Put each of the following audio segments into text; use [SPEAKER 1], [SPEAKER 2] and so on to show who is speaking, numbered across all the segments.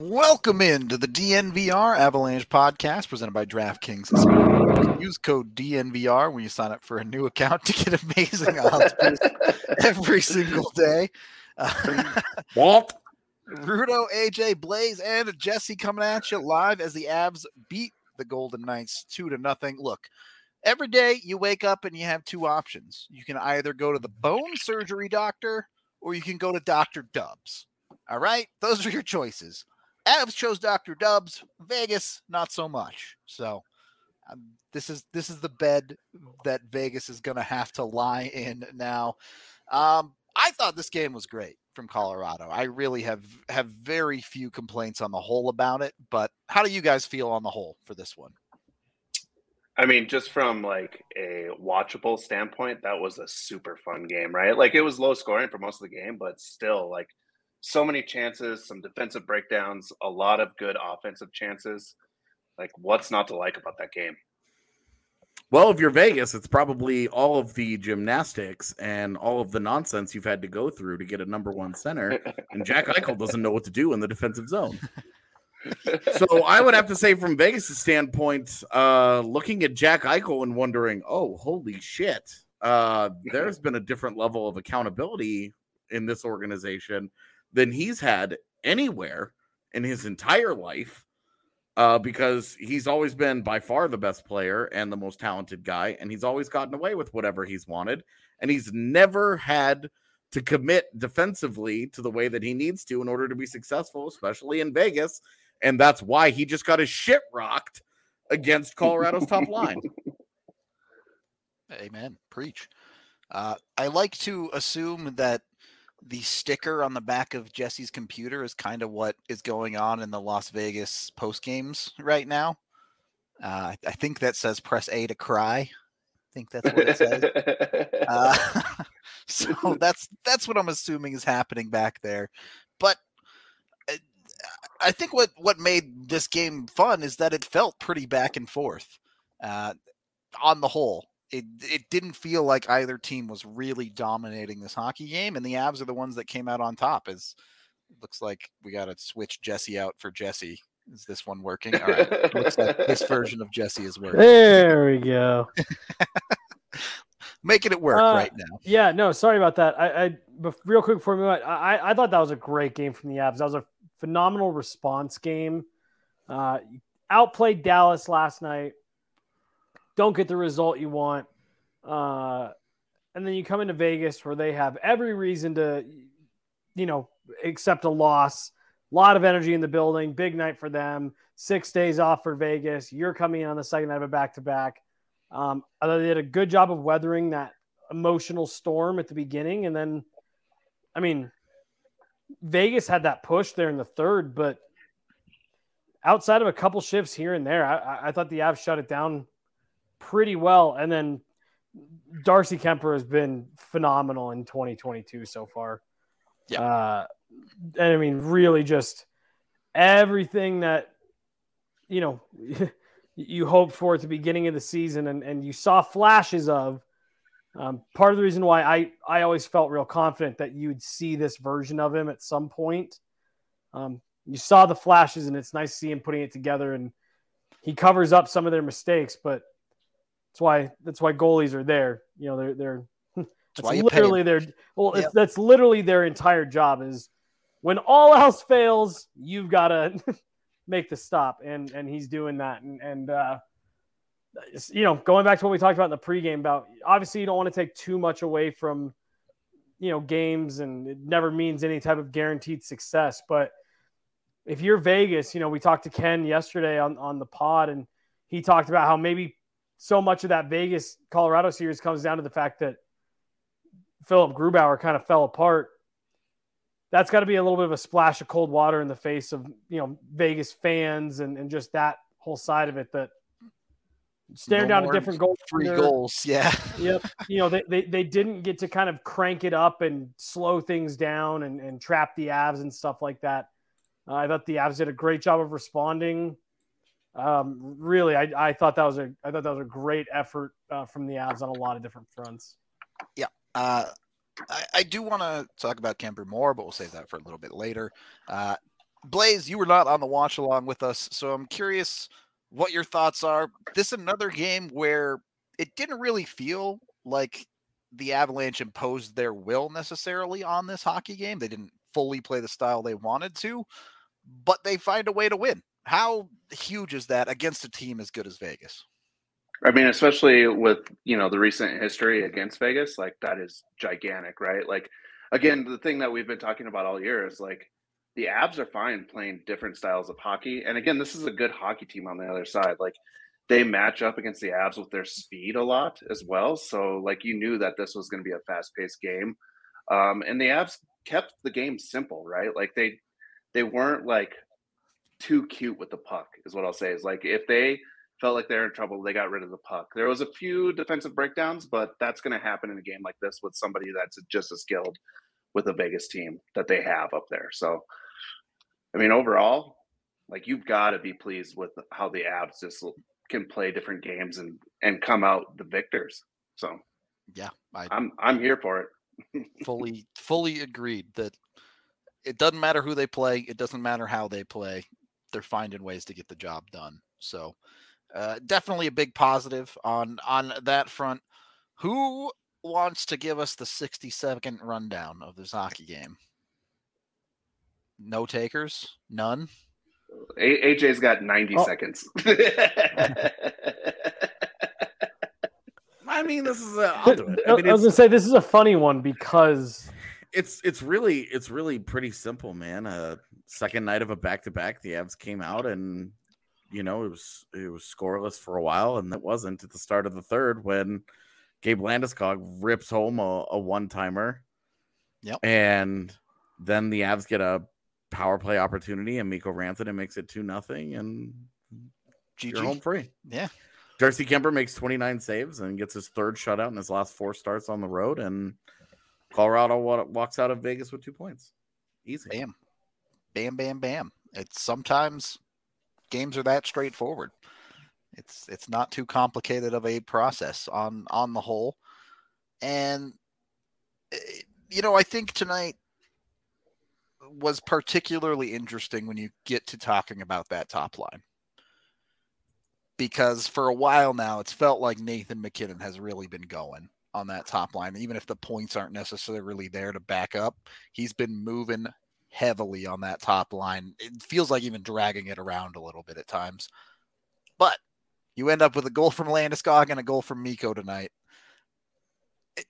[SPEAKER 1] Welcome into the DNVR Avalanche podcast presented by DraftKings. Use code DNVR when you sign up for a new account to get amazing odds every single day.
[SPEAKER 2] Walt,
[SPEAKER 1] Rudo, AJ, Blaze, and Jesse coming at you live as the Avs beat the Golden Knights two to nothing. Look, every day you wake up and you have two options. You can either go to the bone surgery doctor or you can go to Dr. Dubs. All right, those are your choices. Avs chose Dr. Dubs. Vegas, not so much. So um, this is this is the bed that Vegas is going to have to lie in now. Um, I thought this game was great from Colorado. I really have have very few complaints on the whole about it. But how do you guys feel on the whole for this one?
[SPEAKER 3] I mean, just from like a watchable standpoint, that was a super fun game, right? Like it was low scoring for most of the game, but still like so many chances, some defensive breakdowns, a lot of good offensive chances. Like what's not to like about that game?
[SPEAKER 2] Well, if you're Vegas, it's probably all of the gymnastics and all of the nonsense you've had to go through to get a number one center. And Jack Eichel doesn't know what to do in the defensive zone. So I would have to say, from Vegas' standpoint, uh, looking at Jack Eichel and wondering, oh, holy shit, uh, there's been a different level of accountability in this organization than he's had anywhere in his entire life uh, because he's always been by far the best player and the most talented guy, and he's always gotten away with whatever he's wanted, and he's never had to commit defensively to the way that he needs to in order to be successful, especially in Vegas, and that's why he just got his shit rocked against Colorado's top line.
[SPEAKER 1] Amen. Preach. Uh, I like to assume that the sticker on the back of Jesse's computer is kind of what is going on in the Las Vegas post games right now. Uh, I think that says press A to cry. I think that's what it says. uh, so that's that's what I'm assuming is happening back there. But uh, I think what what made this game fun is that it felt pretty back and forth uh, on the whole it it didn't feel like either team was really dominating this hockey game, and the Avs are the ones that came out on top. Is looks like we got to switch Jesse out for Jesse. Is this one working? All right. looks like this version of Jesse is working.
[SPEAKER 4] There we go.
[SPEAKER 1] Making it work
[SPEAKER 4] Uh,
[SPEAKER 1] right now.
[SPEAKER 4] Yeah, no, sorry about that. I, I but real quick before we move on, I, I thought that was a great game from the Avs. That was a phenomenal response game. Uh, outplayed Dallas last night. Don't get the result you want. Uh, and then you come into Vegas where they have every reason to, you know, accept a loss. A lot of energy in the building. Big night for them. Six days off for Vegas. You're coming in on the second night of a back to back. They did a good job of weathering that emotional storm at the beginning, and then, I mean, Vegas had that push there in the third, but outside of a couple shifts here and there, I- I, I thought the Avs shut it down pretty well. And then Darcy Kuemper has been phenomenal in 2022 so far.
[SPEAKER 1] Yeah.
[SPEAKER 4] Uh, and I mean, really just everything that, you know, you hoped for at the beginning of the season and, and you saw flashes of. Um, part of the reason why I, I always felt real confident that you'd see this version of him at some point. Um, you saw the flashes, and it's nice to see him putting it together. And he covers up some of their mistakes, but that's why that's why goalies are there. You know, they're they're that's
[SPEAKER 1] why you pay 'em.
[SPEAKER 4] literally their well,
[SPEAKER 1] Yep.
[SPEAKER 4] it's, that's literally their entire job is when all else fails, you've got to make the stop, and and he's doing that, and and uh, you know, going back to what we talked about in the pregame about obviously you don't want to take too much away from you know games, and it never means any type of guaranteed success, but if you're Vegas, you know, we talked to Ken yesterday on on the pod, and he talked about how maybe so much of that Vegas Colorado series comes down to the fact that Philipp Grubauer kind of fell apart. That's got to be a little bit of a splash of cold water in the face of you know Vegas fans and, and just that whole side of it that staring no down a different goal.
[SPEAKER 1] three goals yeah.
[SPEAKER 4] Yep you know they, they they didn't get to kind of crank it up and slow things down and, and trap the avs and stuff like that. Uh, i thought the avs did a great job of responding um, really I, I thought that was a i thought that was a great effort uh, from the avs on a lot of different fronts
[SPEAKER 1] yeah uh, I, I do want to talk about Kuemper more, but we'll save that for a little bit later. Uh, Blaze, you were not on the watch along with us, so I'm curious what your thoughts are. This is another game where it didn't really feel like the Avalanche imposed their will necessarily on this hockey game. They didn't fully play the style they wanted to, but they find a way to win. How huge is that against a team as good as Vegas?
[SPEAKER 3] I mean, especially with you know the recent history against Vegas, like that is gigantic, right? Like again, the thing that we've been talking about all year is like the Avs are fine playing different styles of hockey, and again, this is a good hockey team on the other side. Like they match up against the Avs with their speed a lot as well, so like you knew that this was going to be a fast paced game, um, and the Avs kept the game simple, right? Like they they weren't like too cute with the puck, is what I'll say. Is like if they felt like they're in trouble. They got rid of the puck. There was a few defensive breakdowns, but that's going to happen in a game like this with somebody that's just as skilled with the Vegas team that they have up there. So, I mean, overall, like you've got to be pleased with how the Avs just can play different games and and come out the victors. So,
[SPEAKER 1] yeah,
[SPEAKER 3] I, I'm I'm here for it.
[SPEAKER 1] fully fully agreed that it doesn't matter who they play. It doesn't matter how they play. They're finding ways to get the job done. So, uh, definitely a big positive on on that front. Who wants to give us the 60 second rundown of this hockey game? No takers? None?
[SPEAKER 3] A- AJ's got 90 oh. seconds.
[SPEAKER 2] I mean, this is a. I, mean,
[SPEAKER 4] I was gonna say this is a funny one because
[SPEAKER 2] it's it's really it's really pretty simple, man. A uh, second night of a back to back, the Avs came out and you know, it was it was scoreless for a while, and it wasn't at the start of the third when Gabe Landeskog rips home a, a one timer.
[SPEAKER 1] Yep.
[SPEAKER 2] And then the Avs get a power play opportunity, and Mikko Rantanen makes it two nothing, and GG. you're home free.
[SPEAKER 1] Yeah.
[SPEAKER 2] Darcy Kuemper makes 29 saves and gets his third shutout in his last four starts on the road, and Colorado walks out of Vegas with two points. Easy.
[SPEAKER 1] Bam, bam, bam, bam. It's sometimes games are that straightforward. It's it's not too complicated of a process on on the whole, and eh, you know I think tonight was particularly interesting when you get to talking about that top line because for a while now it's felt like Nathan MacKinnon has really been going on that top line even if the points aren't necessarily there to back up he's been moving heavily on that top line. It feels like even dragging it around a little bit at times. But you end up with a goal from Landeskog and a goal from Mikko tonight. It,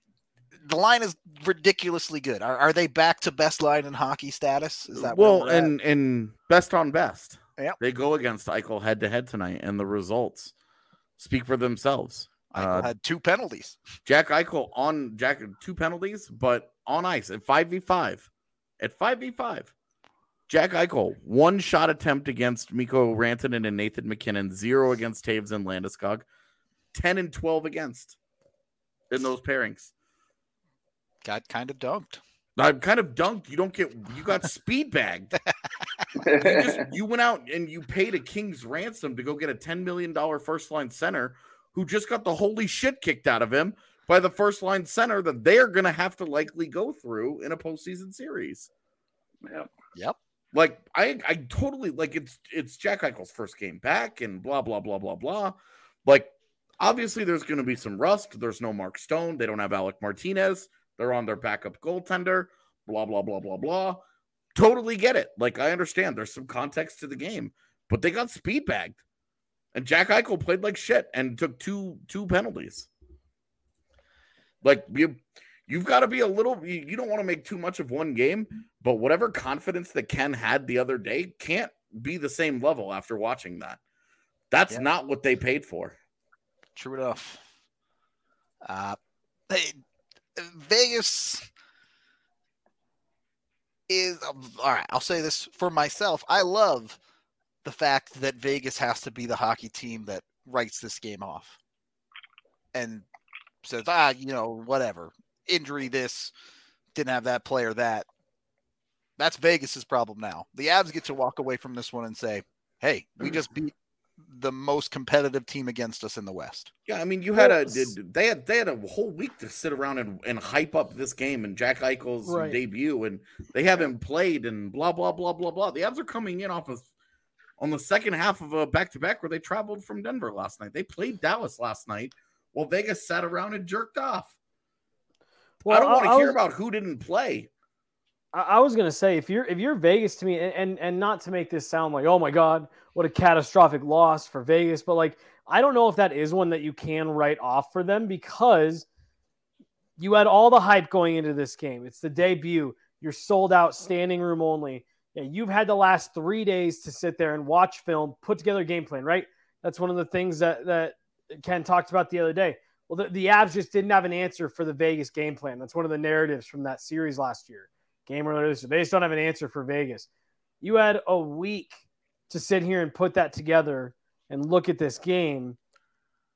[SPEAKER 1] the line is ridiculously good. Are, are they back to best line in hockey status? Is that
[SPEAKER 2] well, and and best on best. Yeah, they go against Eichel head to head tonight, and the results speak for themselves.
[SPEAKER 1] Eichel uh, had two penalties.
[SPEAKER 2] Jack Eichel on Jack two penalties, but on ice at five v five at 5v5. Jack Eichel, one shot attempt against Mikko Rantanen and Nathan MacKinnon, zero against Toews and Landeskog, 10 and 12 against in those pairings.
[SPEAKER 1] Got kind of dunked.
[SPEAKER 2] I'm kind of dunked. You don't get you got speed bagged. you, just, you went out and you paid a king's ransom to go get a ten million dollar first line center who just got the holy shit kicked out of him by the first line center that they're going to have to likely go through in a postseason series.
[SPEAKER 1] Yep. Yep.
[SPEAKER 2] Like I, I totally like it's it's Jack Eichel's first game back and blah blah blah blah blah. Like obviously there's going to be some rust. There's no Mark Stone. They don't have Alec Martinez. They're on their backup goaltender. Blah blah blah blah blah. totally get it. Like I understand there's some context to the game, but they got speed bagged. And Jack Eichel played like shit and took two two penalties. Like you you've got to be a little you, you don't want to make too much of one game, but whatever confidence that Ken had the other day can't be the same level after watching that. That's yeah. not what they paid for.
[SPEAKER 1] True enough. Uh, hey, Vegas is um, all right. I'll say this for myself. I love the fact that Vegas has to be the hockey team that writes this game off and says, ah, you know, whatever injury, this didn't have that player, that. That's Vegas's problem now. The Avs get to walk away from this one and say, hey, we just beat the most competitive team against us in the West.
[SPEAKER 2] Yeah, I mean, you had a they had they had a whole week to sit around and, and hype up this game and Jack Eichel's right. debut, and they haven't played and blah blah blah blah blah. The Avs are coming in off of on the second half of a back to back where they traveled from Denver last night. They played Dallas last night while Vegas sat around and jerked off. Well, I don't want to hear was, about who didn't play.
[SPEAKER 4] I was gonna say if you're if you're Vegas to me, and, and and not to make this sound like oh my god, what a catastrophic loss for Vegas, but like I don't know if that is one that you can write off for them because you had all the hype going into this game. It's the debut. You're sold out, standing room only. You've had the last three days to sit there and watch film, put together a game plan, right? That's one of the things that that Ken talked about the other day. Well, the, the Avs just didn't have an answer for the Vegas game plan. That's one of the narratives from that series last year game earlier. They just don't have an answer for Vegas. You had a week to sit here and put that together and look at this game,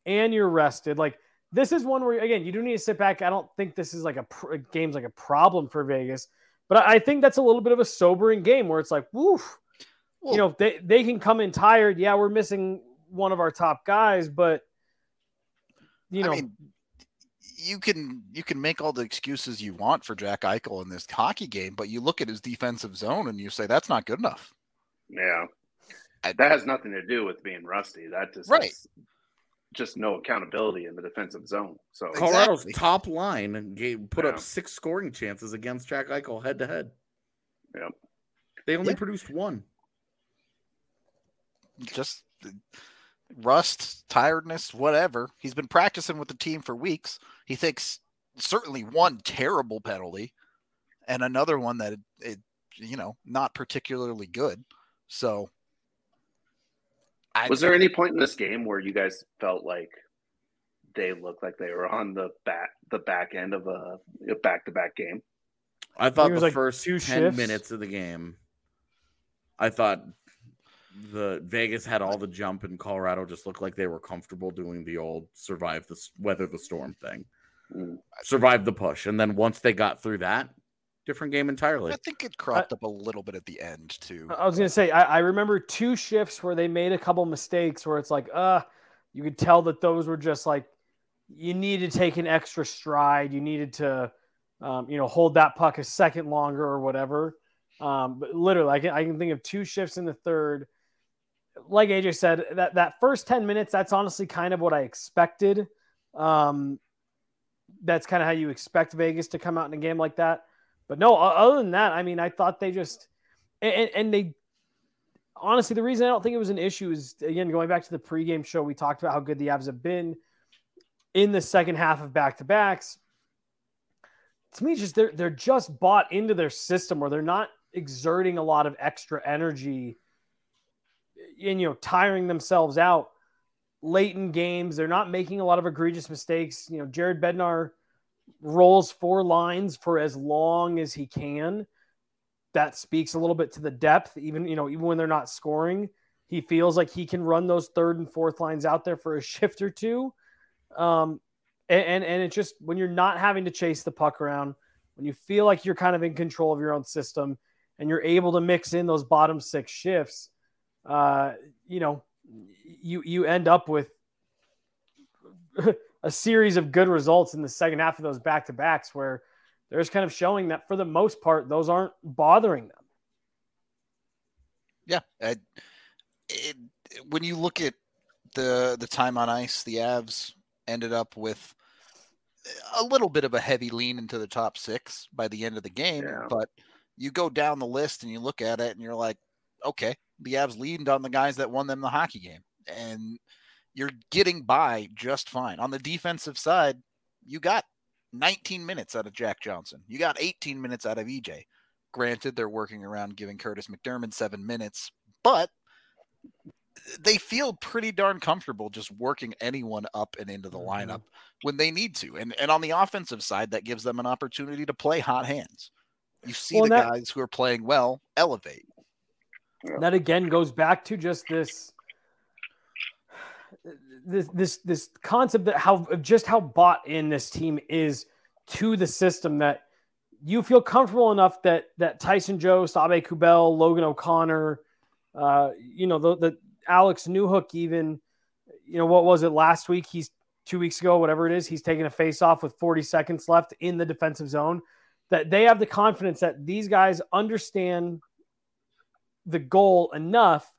[SPEAKER 4] and you're rested. Like this is one where again you do need to sit back. I don't think this is like a game's like a problem for Vegas, but I, I think that's a little bit of a sobering game where it's like, woof. Well, you know, they they can come in tired. Yeah, we're missing one of our top guys, but you know, I mean,
[SPEAKER 1] you can you can make all the excuses you want for Jack Eichel in this hockey game, but you look at his defensive zone and you say that's not good enough.
[SPEAKER 3] Yeah, that has nothing to do with being rusty. That just right. Just no accountability in the defensive zone. So
[SPEAKER 2] Colorado's exactly. top line gave, put yeah. up six scoring chances against Jack Eichel head to head.
[SPEAKER 3] Yep.
[SPEAKER 2] They only produced one.
[SPEAKER 1] Just rust, tiredness, whatever. He's been practicing with the team for weeks. He thinks certainly one terrible penalty and another one that it, it you know, not particularly good. So
[SPEAKER 3] I, was there any point in this game where you guys felt like they looked like they were on the back the back end of a back to back game?
[SPEAKER 2] I thought the like first ten shifts. minutes of the game, I thought the Vegas had all the jump and Colorado just looked like they were comfortable doing the old survive the weather the storm thing. Mm. Survive the push. And then once they got through that, different game entirely.
[SPEAKER 1] I think it cropped up a little bit at the end too.
[SPEAKER 4] I was gonna say I, I, remember two shifts where they made a couple mistakes where it's like, uh, you could tell that those were just like you needed to take an extra stride. You needed to um, you know, hold that puck a second longer or whatever. Um, but literally, I can, I can think of two shifts in the third like AJ said, that that first 10 minutes, that's honestly kind of what I expected. Um, that's kind of how you expect Vegas to come out in a game like that. But no, other than that, I mean, I thought they just and, and they honestly the reason I don't think it was an issue is again going back to the pregame show, we talked about how good the Avs have been in the second half of back to backs. To me, just they're they're just bought into their system where they're not exerting a lot of extra energy and you know tiring themselves out late in games. They're not making a lot of egregious mistakes. You know, Jared Bednar rolls four lines for as long as he can. That speaks a little bit to the depth, even you know, even when they're not scoring. He feels like he can run those third and fourth lines out there for a shift or two. Um, and, and, and it's just when you're not having to chase the puck around, when you feel like you're kind of in control of your own system and you're able to mix in those bottom six shifts, uh, you know, you you end up with a series of good results in the second half of those back to backs where they're just kind of showing that for the most part those aren't bothering them.
[SPEAKER 1] Yeah, it, it, when you look at the the time on ice, the Avs ended up with a little bit of a heavy lean into the top six by the end of the game, yeah. but you go down the list and you look at it and you're like, okay, the Avs leaned on the guys that won them the hockey game. And you're getting by just fine. On the defensive side, you got 19 minutes out of Jack Johnson. You got 18 minutes out of EJ. Granted, they're working around giving Kurtis MacDermid seven minutes, but they feel pretty darn comfortable just working anyone up and into the mm-hmm. lineup when they need to. And and on the offensive side, that gives them an opportunity to play hot hands. You see well, the that, guys who are playing well elevate.
[SPEAKER 4] That again goes back to just this this this this concept that how just how bought in this team is to the system that you feel comfortable enough that that Tyson Jost, Abe Kubel, Logan O'Connor, uh, you know the, the Alex Newhook even, you know what was it last week? He's two weeks ago, whatever it is. He's taking a face off with 40 seconds left in the defensive zone. That they have the confidence that these guys understand the goal enough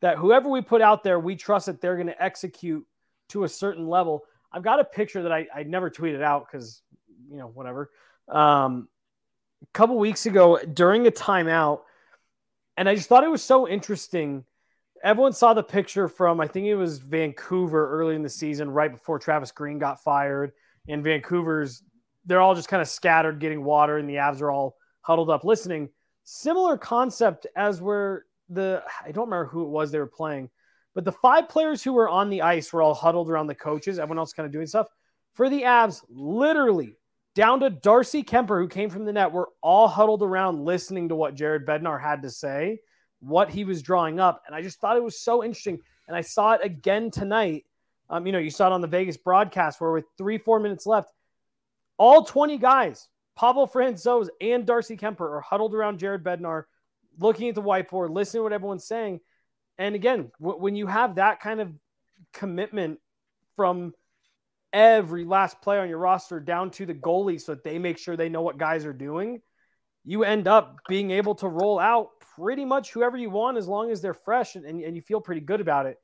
[SPEAKER 4] that whoever we put out there, we trust that they're going to execute to a certain level. I've got a picture that I, I never tweeted out because, you know, whatever. Um, a couple weeks ago during a timeout, and I just thought it was so interesting. Everyone saw the picture from, I think it was Vancouver early in the season, right before Travis Green got fired. And Vancouver's, they're all just kind of scattered getting water, and the Avs are all huddled up listening. Similar concept as where the I don't remember who it was they were playing, but the five players who were on the ice were all huddled around the coaches. Everyone else kind of doing stuff. For the Avs, literally down to Darcy Kuemper, who came from the net, were all huddled around listening to what Jared Bednar had to say, what he was drawing up. And I just thought it was so interesting. And I saw it again tonight. Um, you know, you saw it on the Vegas broadcast where with three, four minutes left, all 20 guys, Pavel Francouz and Darcy Kuemper, are huddled around Jared Bednar looking at the whiteboard, listening to what everyone's saying. And again, w- when you have that kind of commitment from every last player on your roster down to the goalie so that they make sure they know what guys are doing, you end up being able to roll out pretty much whoever you want as long as they're fresh and, and, and you feel pretty good about it.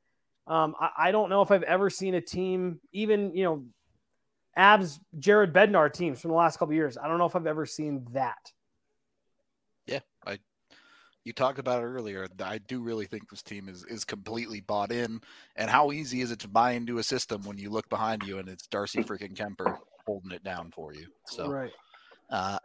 [SPEAKER 4] Um, I, I, don't know if I've ever seen a team, even, you know, Avs Jared Bednar teams from the last couple years. I don't know if I've ever seen that.
[SPEAKER 1] Yeah, I you talked about it earlier. I do really think this team is is completely bought in. And how easy is it to buy into a system when you look behind you and it's Darcy freaking Kuemper holding it down for you? So,
[SPEAKER 4] right.
[SPEAKER 1] Uh,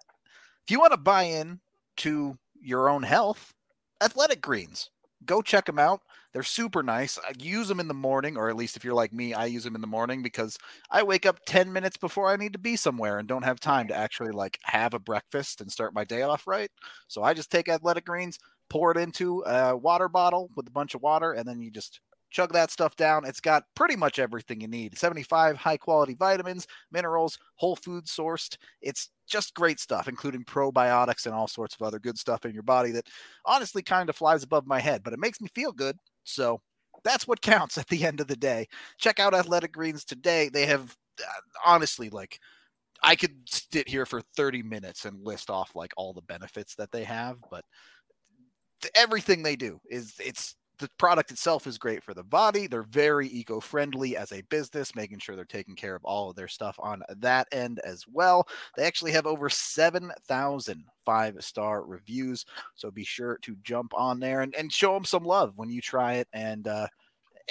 [SPEAKER 1] if you want to buy in to your own health, Athletic Greens, go check them out. They're super nice. I use them in the morning, or at least if you're like me, I use them in the morning because I wake up 10 minutes before I need to be somewhere and don't have time to actually like have a breakfast and start my day off right. So I just take athletic greens, pour it into a water bottle with a bunch of water, and then you just chug that stuff down. It's got pretty much everything you need 75 high quality vitamins, minerals, whole food sourced. It's just great stuff, including probiotics and all sorts of other good stuff in your body that honestly kind of flies above my head, but it makes me feel good. So that's what counts at the end of the day. Check out Athletic Greens today. They have uh, honestly like I could sit here for 30 minutes and list off like all the benefits that they have, but everything they do is it's the product itself is great for the body. They're very eco friendly as a business, making sure they're taking care of all of their stuff on that end as well. They actually have over 7,000 five star reviews. So be sure to jump on there and, and show them some love when you try it and, uh,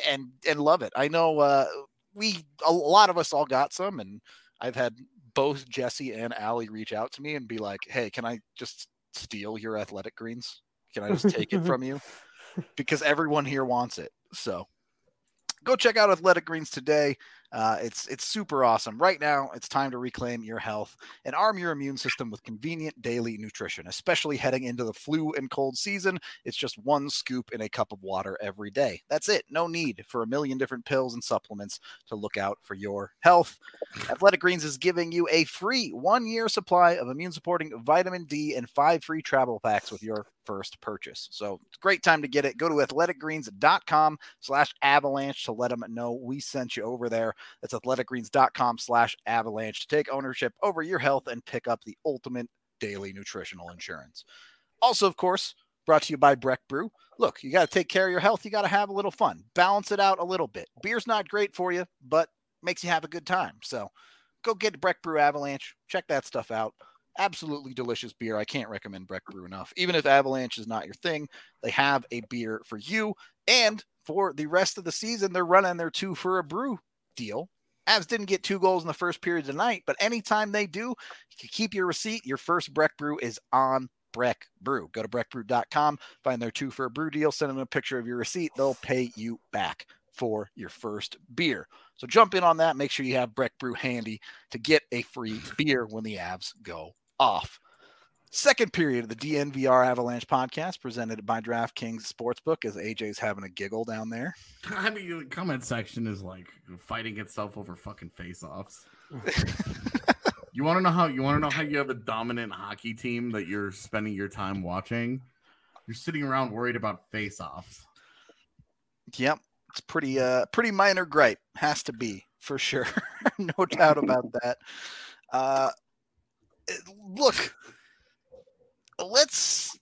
[SPEAKER 1] and, and love it. I know, uh, we, a lot of us all got some, and I've had both Jesse and Allie reach out to me and be like, Hey, can I just steal your athletic greens? Can I just take it from you? Because everyone here wants it. So go check out Athletic Greens today. Uh, it's it's super awesome. Right now, it's time to reclaim your health and arm your immune system with convenient daily nutrition, especially heading into the flu and cold season. It's just one scoop in a cup of water every day. That's it. No need for a million different pills and supplements to look out for your health. Athletic Greens is giving you a free one year supply of immune supporting vitamin D and five free travel packs with your first purchase. So it's a great time to get it. Go to athleticgreens.com slash avalanche to let them know we sent you over there. That's athleticgreens.com slash avalanche to take ownership over your health and pick up the ultimate daily nutritional insurance. Also, of course, brought to you by Breck Brew. Look, you got to take care of your health. You got to have a little fun, balance it out a little bit. Beer's not great for you, but makes you have a good time. So go get Breck Brew Avalanche. Check that stuff out. Absolutely delicious beer. I can't recommend Breck Brew enough. Even if Avalanche is not your thing, they have a beer for you. And for the rest of the season, they're running their two for a brew deal. Avs didn't get two goals in the first period tonight, but anytime they do, you can keep your receipt. Your first Breck Brew is on Breck Brew. Go to breckbrew.com, find their two for a brew deal, send them a picture of your receipt. They'll pay you back for your first beer. So jump in on that. Make sure you have Breck Brew handy to get a free beer when the Avs go off. Second period of the DNVR Avalanche podcast presented by DraftKings Sportsbook as AJ's having a giggle down there.
[SPEAKER 2] I mean, the comment section is like fighting itself over fucking face-offs. you want to know how you want to know how you have a dominant hockey team that you're spending your time watching? You're sitting around worried about face-offs.
[SPEAKER 1] Yep, it's pretty uh pretty minor gripe has to be for sure. no doubt about that. Uh look, let's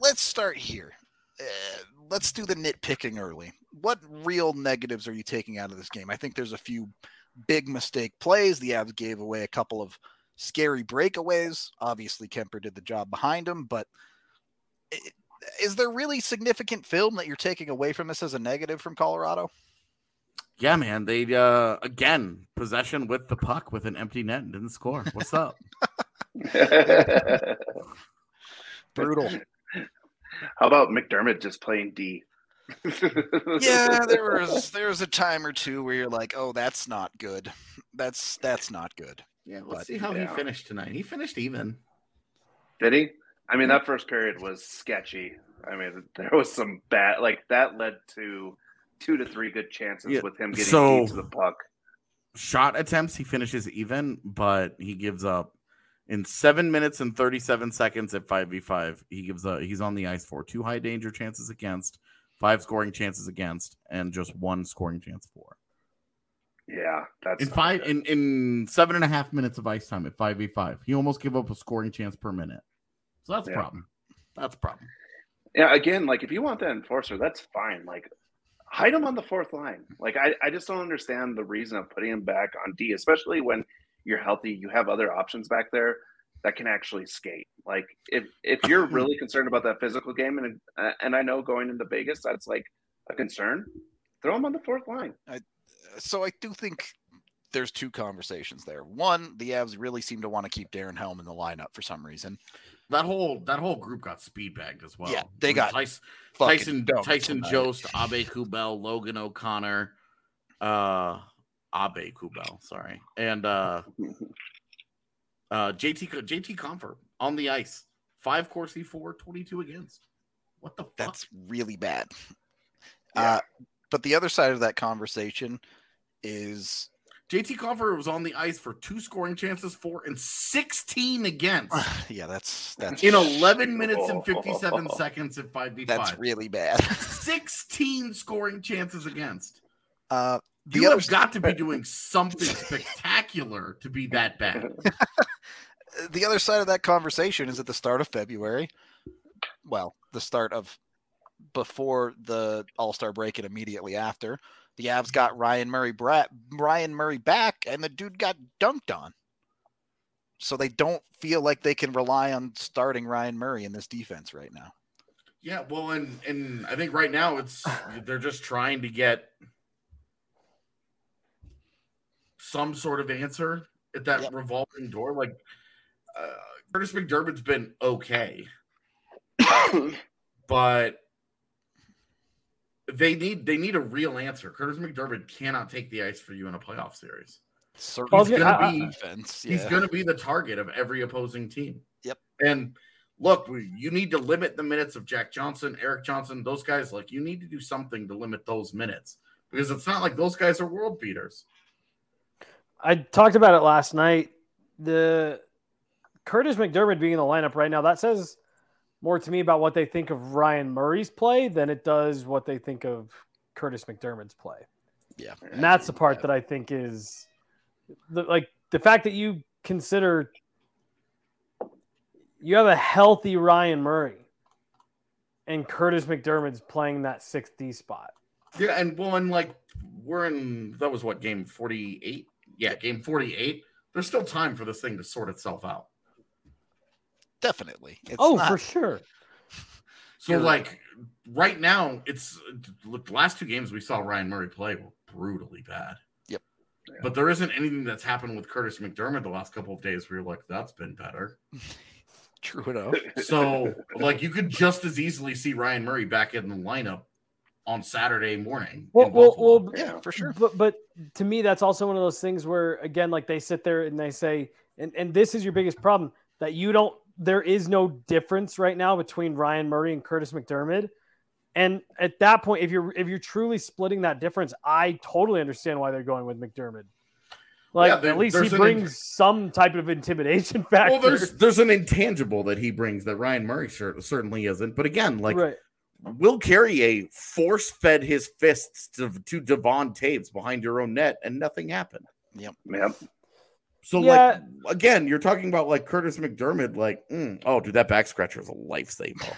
[SPEAKER 1] let's start here. Uh, let's do the nitpicking early. What real negatives are you taking out of this game? I think there's a few big mistake plays. The Avs gave away a couple of scary breakaways. Obviously, Kuemper did the job behind him, but is there really significant film that you're taking away from this as a negative from Colorado?
[SPEAKER 2] Yeah, man. They uh again possession with the puck with an empty net and didn't score. What's up?
[SPEAKER 1] Brutal.
[SPEAKER 3] How about MacDermid just playing D?
[SPEAKER 1] yeah, there was there was a time or two where you're like, oh, that's not good. That's that's not good.
[SPEAKER 2] Yeah, let's but, see how yeah. he finished tonight. He finished even.
[SPEAKER 3] Did he? I mean, that first period was sketchy. I mean, there was some bad like that led to two to three good chances yeah. with him getting so, to the puck.
[SPEAKER 2] Shot attempts, he finishes even, but he gives up in seven minutes and 37 seconds at 5v5 he gives a he's on the ice for two high danger chances against five scoring chances against and just one scoring chance for.
[SPEAKER 3] Yeah that's
[SPEAKER 2] in five in, in seven and a half minutes of ice time at 5v5 he almost gave up a scoring chance per minute. So that's a problem. That's a problem.
[SPEAKER 3] Yeah again like if you want that enforcer that's fine. Like hide him on the fourth line. Like I, I just don't understand the reason of putting him back on d especially when you're healthy, you have other options back there that can actually skate. Like if if you're really concerned about that physical game, and uh, and I know going into Vegas that's like a concern, throw him on the fourth line.
[SPEAKER 1] I, so I do think there's two conversations there. One, the Avs really seem to want to keep Darren Helm in the lineup for some reason.
[SPEAKER 2] That whole that whole group got speed bagged as well.
[SPEAKER 1] Yeah, they got
[SPEAKER 2] Tyson Tyson, Tyson Jost, Aubé-Kubel, Logan O'Connor, uh, Aubé-Kubel, sorry, and uh, uh, JT JT Compher on the ice, five Corsi four, 22 against. What the fuck?
[SPEAKER 1] That's really bad. Yeah. Uh, but the other side of that conversation is
[SPEAKER 2] JT Compher was on the ice for two scoring chances, four and 16 against.
[SPEAKER 1] yeah, that's that's
[SPEAKER 2] in 11 minutes and 57 seconds at 5v5.
[SPEAKER 1] That's really bad.
[SPEAKER 2] 16 scoring chances against.
[SPEAKER 1] Uh,
[SPEAKER 2] the you have got to be doing something spectacular to be that bad.
[SPEAKER 1] the other side of that conversation is at the start of February. Well, the start of before the All Star break and immediately after. The Avs got Ryan Murray, Brat, Ryan Murray back, and the dude got dunked on. So they don't feel like they can rely on starting Ryan Murray in this defense right now.
[SPEAKER 2] Yeah, well, and and I think right now it's they're just trying to get some sort of answer at that yep. revolving door. Like uh, Kurtis MacDermid's been okay, but they need they need a real answer. Kurtis MacDermid cannot take the ice for you in a playoff series.
[SPEAKER 1] Certainly,
[SPEAKER 2] he's going to be defense. Yeah. he's going to be the target of every opposing team.
[SPEAKER 1] Yep.
[SPEAKER 2] And look, you need to limit the minutes of Jack Johnson, Erik Johnson, those guys. Like you need to do something to limit those minutes because it's not like those guys are world beaters.
[SPEAKER 4] I talked about it last night. The Kurtis MacDermid being in the lineup right now, that says more to me about what they think of Ryan Murray's play than it does what they think of Kurtis MacDermid's play.
[SPEAKER 1] Yeah.
[SPEAKER 4] And that's the part that I think is the, like the fact that you consider you have a healthy Ryan Murray and Kurtis MacDermid's playing that 6D spot.
[SPEAKER 2] Yeah, and well, and like we're in that was what game 48 yeah, game 48. there's still time for this thing to sort itself out.
[SPEAKER 1] Definitely. It's
[SPEAKER 4] oh,
[SPEAKER 1] not-
[SPEAKER 4] for sure.
[SPEAKER 2] So
[SPEAKER 1] You're
[SPEAKER 2] like right now, it's look, the last two games we saw Ryan Murray play were brutally bad.
[SPEAKER 1] Yep.
[SPEAKER 2] But there isn't anything that's happened with Kurtis MacDermid the last couple of days where you're like, that's been better.
[SPEAKER 1] True enough.
[SPEAKER 2] So like you could just as easily see Ryan Murray back in the lineup on Saturday morning.
[SPEAKER 4] Well, well, well,
[SPEAKER 1] Yeah, for sure.
[SPEAKER 4] But but to me, that's also one of those things where again, like they sit there and they say, and and this is your biggest problem that you don't. There is no difference right now between Ryan Murray and Kurtis MacDermid. And at that point, if you're if you're truly splitting that difference, I totally understand why they're going with MacDermid. Like
[SPEAKER 2] Yeah, there-
[SPEAKER 4] at least he brings
[SPEAKER 2] int-
[SPEAKER 4] some type of intimidation factor.
[SPEAKER 2] well, there's there's an intangible that he brings that Ryan Murray cer- certainly isn't. But again, like
[SPEAKER 4] right.
[SPEAKER 2] Will Carrier force fed his fists to, to Devon Toews behind your own net, and nothing happened.
[SPEAKER 3] Yep. Yep.
[SPEAKER 2] So,
[SPEAKER 4] Yeah.
[SPEAKER 2] like, again, you're talking about like Kurtis MacDermid, like, mm, oh, dude, that back scratcher is a lifesaver.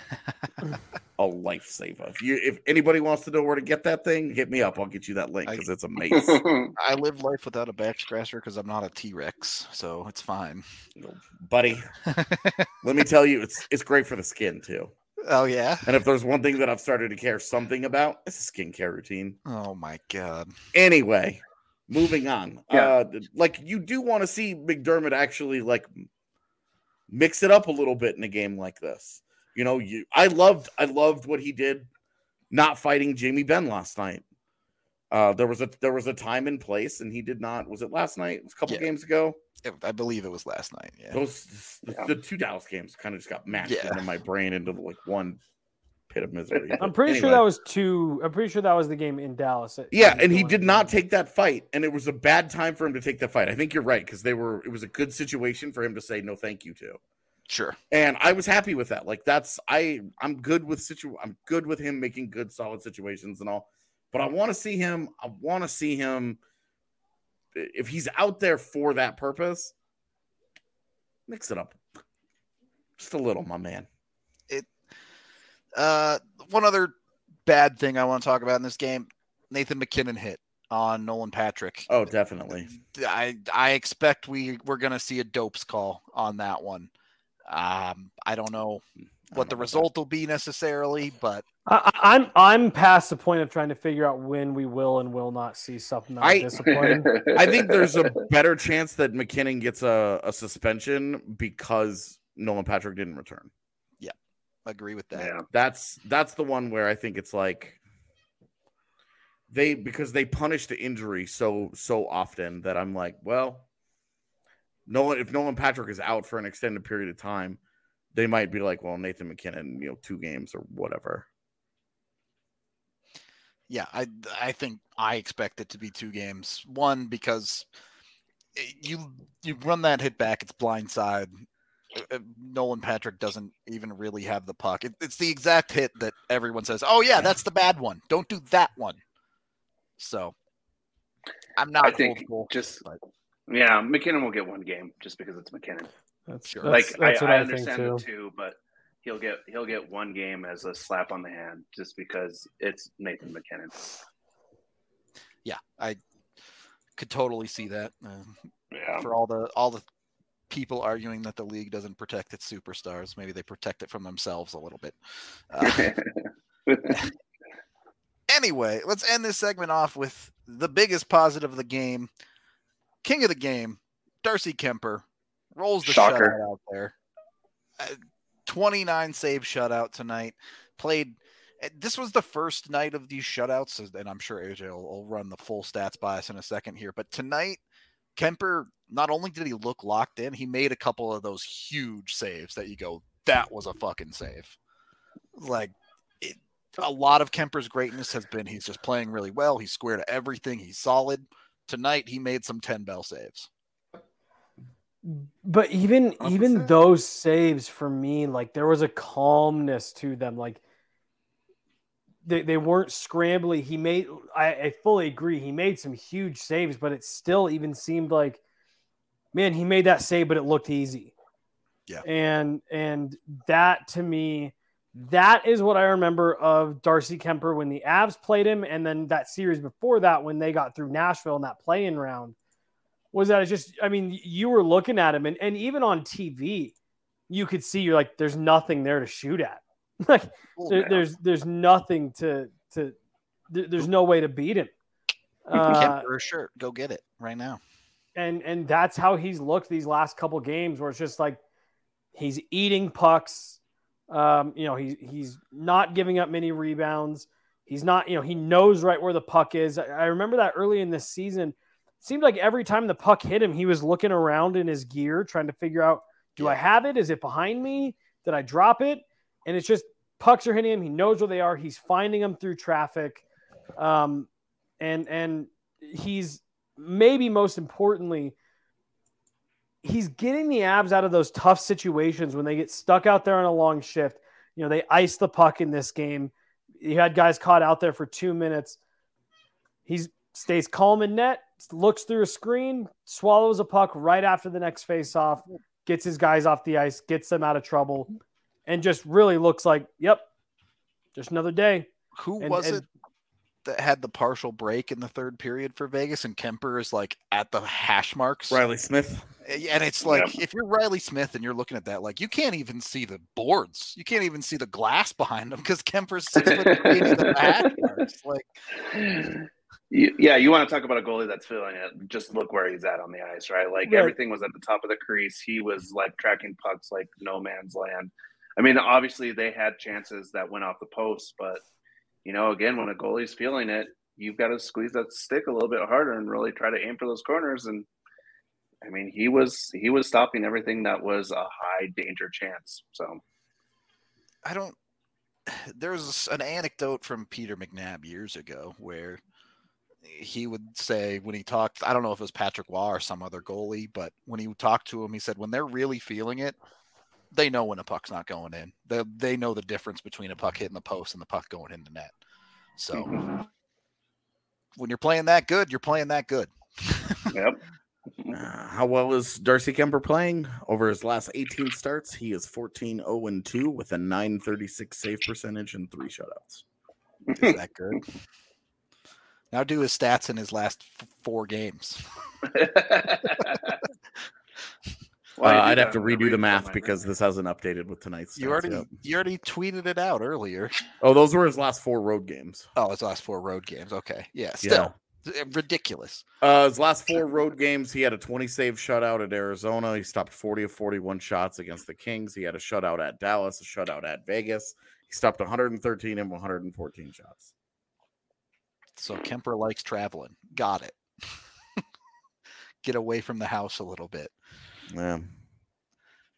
[SPEAKER 2] a lifesaver. If you, if anybody wants to know where to get that thing, hit me up. I'll get you that link because it's amazing,
[SPEAKER 1] I live life without a back scratcher because I'm not a T Rex, so it's fine.
[SPEAKER 2] buddy. Let me tell you, it's it's great for the skin too.
[SPEAKER 1] Oh yeah.
[SPEAKER 2] And if there's one thing that I've started to care something about, it's a skincare routine.
[SPEAKER 1] Oh my god.
[SPEAKER 2] Anyway, moving on.
[SPEAKER 3] Yeah.
[SPEAKER 2] Uh like you do want to see MacDermid actually like mix it up a little bit in a game like this. You know, you I loved I loved what he did not fighting Jamie Benn last night. Uh there was a there was a time and place and he did not was it last night? It was a couple
[SPEAKER 1] Yeah.
[SPEAKER 2] games ago.
[SPEAKER 1] It- I believe it was last night. Yeah.
[SPEAKER 2] Those the,
[SPEAKER 3] Yeah.
[SPEAKER 2] the two Dallas games kind of just got mashed
[SPEAKER 1] Yeah.
[SPEAKER 2] into my brain into like one pit of misery.
[SPEAKER 4] I'm
[SPEAKER 2] But
[SPEAKER 4] pretty sure that was two. I'm pretty sure that was the game in Dallas. that-
[SPEAKER 2] Yeah, and he did not take that fight, and it was a bad time for him to take that fight. I think you're right because they were. It was a good situation for him to say no, thank you to,
[SPEAKER 1] Sure.
[SPEAKER 2] and I was happy with that. Like that's I I'm good with situ. I'm good with him making good, solid situations and all. But I want to see him. I want to see him if he's out there for that purpose. Mix it up just a little, my man. It.
[SPEAKER 1] Uh, one other bad thing I want to talk about in this game: Nathan MacKinnon hit on Nolan Patrick.
[SPEAKER 2] Oh, definitely.
[SPEAKER 1] I I expect we we're gonna see a DoPS call on that one. Um, I don't know
[SPEAKER 2] I
[SPEAKER 1] what
[SPEAKER 2] don't
[SPEAKER 1] the
[SPEAKER 2] know
[SPEAKER 1] result will be necessarily, but
[SPEAKER 4] I, I- I'm I'm past the point of trying to figure out when we will and will not see something that
[SPEAKER 2] I-
[SPEAKER 4] disappointing.
[SPEAKER 2] I think there's a better chance that MacKinnon gets a, a suspension because Nolan Patrick didn't return.
[SPEAKER 1] Yeah, agree with that.
[SPEAKER 3] yeah.
[SPEAKER 2] That's that's the one where I think it's like they because they punish the injury so so often that I'm like, well, Nolan if Nolan Patrick is out for an extended period of time, they might be like, well, Nathan MacKinnon, you know, two games or whatever.
[SPEAKER 1] Yeah, I I think I expect it to be two games. One because eh, you you run that hit back, it's blindside. Uh, uh, Nolan Patrick doesn't even really have the puck. It, it's the exact hit that everyone says, "Oh yeah, that's the bad one. Don't do that one." So I'm not
[SPEAKER 3] I think
[SPEAKER 1] hopeful,
[SPEAKER 3] just
[SPEAKER 1] but
[SPEAKER 3] yeah, MacKinnon will get one game just because it's MacKinnon.
[SPEAKER 4] That's,
[SPEAKER 1] Sure.
[SPEAKER 4] that's,
[SPEAKER 3] like
[SPEAKER 4] that's
[SPEAKER 3] I,
[SPEAKER 4] what
[SPEAKER 3] I
[SPEAKER 4] I, think
[SPEAKER 3] understand
[SPEAKER 4] too.
[SPEAKER 3] the two, but he'll get he'll get one game as a slap on the hand just because it's Nathan MacKinnon.
[SPEAKER 1] yeah, I could totally see that. Uh,
[SPEAKER 3] Yeah.
[SPEAKER 1] for all the all the people arguing that the league doesn't protect its superstars, maybe they protect it from themselves a little bit. Uh, anyway, let's end this segment off with the biggest positive of the game. King of the game, Darcy Kuemper, rolls the
[SPEAKER 3] Shocker.
[SPEAKER 1] shutout out there. Uh, 29 save shutout tonight. Played. uh, This was the first night of these shutouts, and I'm sure AJ will, will run the full stats by us in a second here. But tonight, Kuemper not only did he look locked in, he made a couple of those huge saves that you go, that was a fucking save. Like it, a lot of Kuemper's greatness has been he's just playing really well. He's square to everything. He's solid. Tonight he made some 10 bell saves.
[SPEAKER 4] But even even
[SPEAKER 2] 100%.
[SPEAKER 4] those saves for me, like there was a calmness to them. Like they, they weren't scrambly. He made I, I fully agree. He made some huge saves, but it still even seemed like man, he made that save, but it looked easy.
[SPEAKER 1] Yeah.
[SPEAKER 4] And and that to me, that is what I remember of Darcy Kuemper when the Avs played him, and then that series before that when they got through Nashville in that play-in round. Was that it's just I mean you were looking at him and, and even on TV you could see you're like there's nothing there to shoot at like there, there's there's nothing to to there's no way to beat him.
[SPEAKER 1] Uh, for a shirt, go get it right now.
[SPEAKER 4] And and that's how he's looked these last couple games where it's just like he's eating pucks. Um, you know, he's he's not giving up many rebounds. He's not, you know, he knows right where the puck is. I, I remember that early in this season seemed like every time the puck hit him, he was looking around in his gear trying to figure out do yeah. I have it? Is it behind me? Did I drop it? And it's just pucks are hitting him. He knows where they are. He's finding them through traffic. Um, and and he's maybe most importantly, he's getting the Avs out of those tough situations when they get stuck out there on a long shift. You know, they ice the puck in this game. You had guys caught out there for two minutes. He stays calm in net, looks through a screen, swallows a puck right after the next face off, gets his guys off the ice, gets them out of trouble, and just really looks like, yep, just another day.
[SPEAKER 1] Who
[SPEAKER 4] and,
[SPEAKER 1] was
[SPEAKER 4] and,
[SPEAKER 1] it that had the partial break in the third period for Vegas and Kuemper is like at the hash marks?
[SPEAKER 2] Reilly Smith.
[SPEAKER 1] And it's like yeah. if you're Reilly Smith and you're looking at that, like you can't even see the boards. You can't even see the glass behind them because Kuemper's six foot three the hash marks. Like
[SPEAKER 3] you, yeah, you want to talk about a goalie that's feeling it. Just look where he's at on the ice, right? Like everything was at the top of the crease. He was like tracking pucks like no man's land. I mean, obviously they had chances that went off the post, but you know, again, when a goalie's feeling it, you've got to squeeze that stick a little bit harder and really try to aim for those corners. And I mean, he was he was stopping everything that was a high danger chance. So
[SPEAKER 1] I don't. There's an anecdote from Peter McNab years ago where he would say when he talked, I don't know if it was Patrick Roy or some other goalie, but when he talked to him, he said when they're really feeling it, they know when a puck's not going in. They they know the difference between a puck hitting the post and the puck going in the net. So mm-hmm. when you're playing that good, you're playing that good.
[SPEAKER 3] yep.
[SPEAKER 2] Uh, how well is Darcy Kuemper playing over his last 18 starts? He is 14 0 2 with a 936 save percentage and three shutouts.
[SPEAKER 1] Is that good? Now do his stats in his last f- four games.
[SPEAKER 2] uh, I'd have to redo the math because this hasn't updated with tonight's.
[SPEAKER 1] You already yet. you already tweeted it out earlier.
[SPEAKER 2] Oh, those were his last four road games.
[SPEAKER 1] Oh, his last four road games. Okay, yeah, still yeah. ridiculous.
[SPEAKER 2] Uh, his last four road games, he had a 20 save shutout at Arizona. He stopped 40 of 41 shots against the Kings. He had a shutout at Dallas, a shutout at Vegas. He stopped 113 and 114 shots.
[SPEAKER 1] So Kuemper likes traveling. Got it. Get away from the house a little bit.
[SPEAKER 2] Yeah.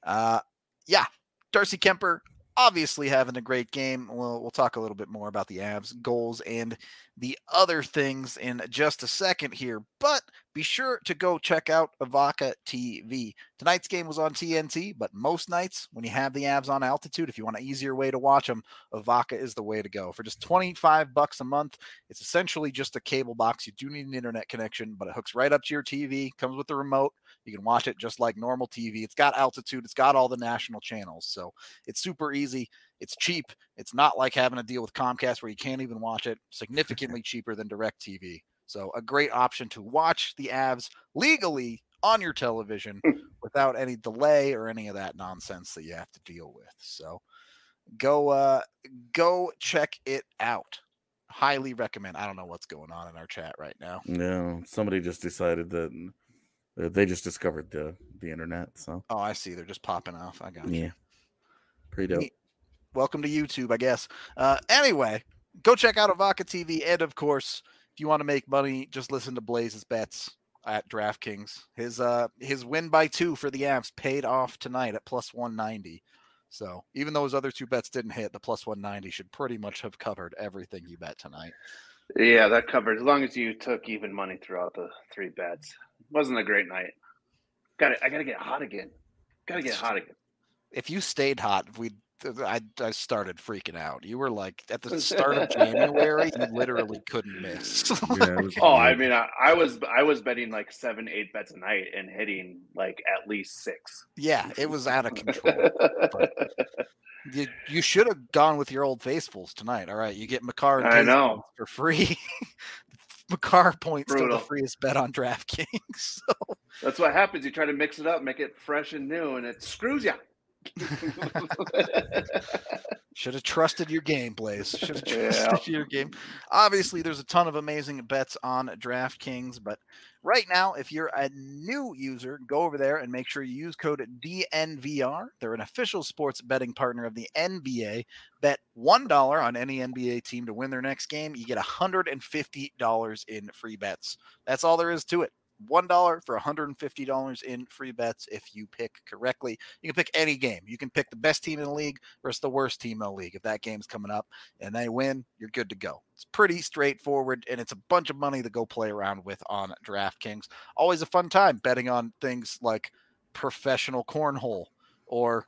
[SPEAKER 1] Uh, yeah. Darcy Kuemper obviously having a great game. We'll, we'll talk a little bit more about the Avs goals and the other things in just a second here. But be sure to go check out Evoca TV. Tonight's game was on TNT, but most nights when you have the Avs on altitude, if you want an easier way to watch them, Evoca is the way to go. For just 25 bucks a month, it's essentially just a cable box. You do need an internet connection, but it hooks right up to your TV, comes with the remote. You can watch it just like normal TV. It's got altitude, it's got all the national channels. So it's super easy. It's cheap. It's not like having to deal with Comcast where you can't even watch it. Significantly cheaper than DirecTV. So a great option to watch the Avs legally on your television hmm. without any delay or any of that nonsense that you have to deal with. So go uh go check it out. Highly recommend. I don't know what's going on in our chat right now.
[SPEAKER 2] No, somebody just decided that they just discovered the the internet. So
[SPEAKER 1] oh, I see. They're just popping off. I got you.
[SPEAKER 2] Yeah, pretty dope.
[SPEAKER 1] Welcome to YouTube, I guess. Uh, anyway, go check out Evoca TV, and of course, if you want to make money, just listen to Blaze's bets at DraftKings. His uh his win by two for the Avs paid off tonight at plus one ninety. So even though his other two bets didn't hit, the plus one ninety should pretty much have covered everything you bet tonight.
[SPEAKER 3] Yeah, that covered as long as you took even money throughout the three bets. Wasn't a great night. Got it. I gotta get hot again. Gotta get hot again.
[SPEAKER 1] If you stayed hot, we'd I, I started freaking out. You were like at the start of January, you literally couldn't miss.
[SPEAKER 3] yeah, oh, I mean, I, I, was I was betting like seven, eight bets a night and hitting like at least six.
[SPEAKER 1] Yeah, it was out of control. you you should have gone with your old faithfuls tonight. All right, you get Makar and
[SPEAKER 3] I know
[SPEAKER 1] for free. Makar points Brutal. to the freest bet on DraftKings. So
[SPEAKER 3] That's what happens. You try to mix it up, make it fresh and new, and it screws you.
[SPEAKER 1] Should have trusted your game, Blaze. Should have
[SPEAKER 3] Yeah.
[SPEAKER 1] trusted your game. Obviously, there's a ton of amazing bets on DraftKings, but right now, if you're a new user, go over there and make sure you use code DNVR. They're an official sports betting partner of the NBA. Bet $1 on any NBA team to win their next game. You get $150 in free bets. That's all there is to it. $1 for $150 in free bets if you pick correctly. You can pick any game. You can pick the best team in the league versus the worst team in the league. If that game's coming up and they win, you're good to go. It's pretty straightforward and it's a bunch of money to go play around with on DraftKings. Always a fun time betting on things like professional cornhole or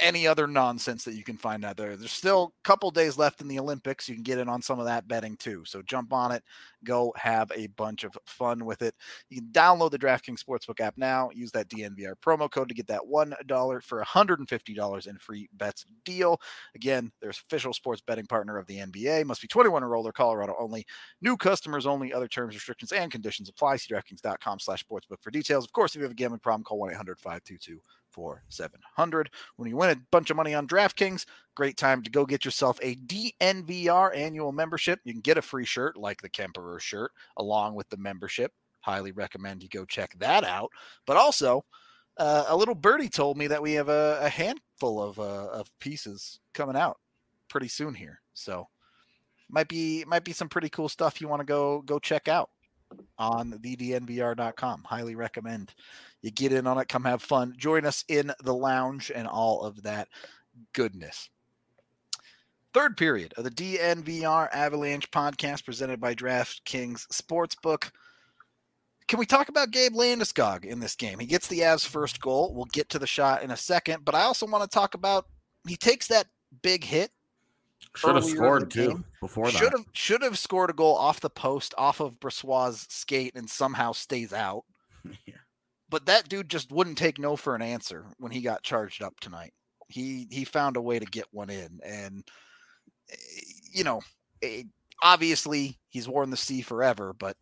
[SPEAKER 1] any other nonsense that you can find out there. There's still a couple days left in the Olympics. You can get in on some of that betting too. So jump on it, go have a bunch of fun with it. You can download the DraftKings Sportsbook app now. Use that DNVR promo code to get that $1 for $150 in free bets deal. Again, there's official sports betting partner of the NBA. Must be 21 or older, Colorado only. New customers only. Other terms, restrictions, and conditions apply. See DraftKings.com slash sportsbook for details. Of course, if you have a gambling problem, call 1-800-522 4700 when you win a bunch of money on draftkings great time to go get yourself a dnvr annual membership. You can get a free shirt like the kemperer shirt along with the membership. Highly recommend you go check that out. But also uh, a little birdie told me that we have a, a handful of, uh, of pieces coming out pretty soon here. So might be might be some pretty cool stuff you want to go go check out on thednvr.com highly recommend you get in on it, come have fun, join us in the lounge and all of that goodness. Third period of the DNVR Avalanche podcast presented by DraftKings Sportsbook. Can we talk about Gabe Landeskog in this game? He gets the Avs' first goal. We'll get to the shot in a second, but I also want to talk about he takes that big hit.
[SPEAKER 2] Should have scored too before that.
[SPEAKER 1] Should have should have scored a goal off the post, off of Brossoit's skate, and somehow stays out.
[SPEAKER 2] Yeah.
[SPEAKER 1] But that dude just wouldn't take no for an answer when he got charged up tonight. He he found a way to get one in, and eh, you know, eh, obviously he's worn the C forever, but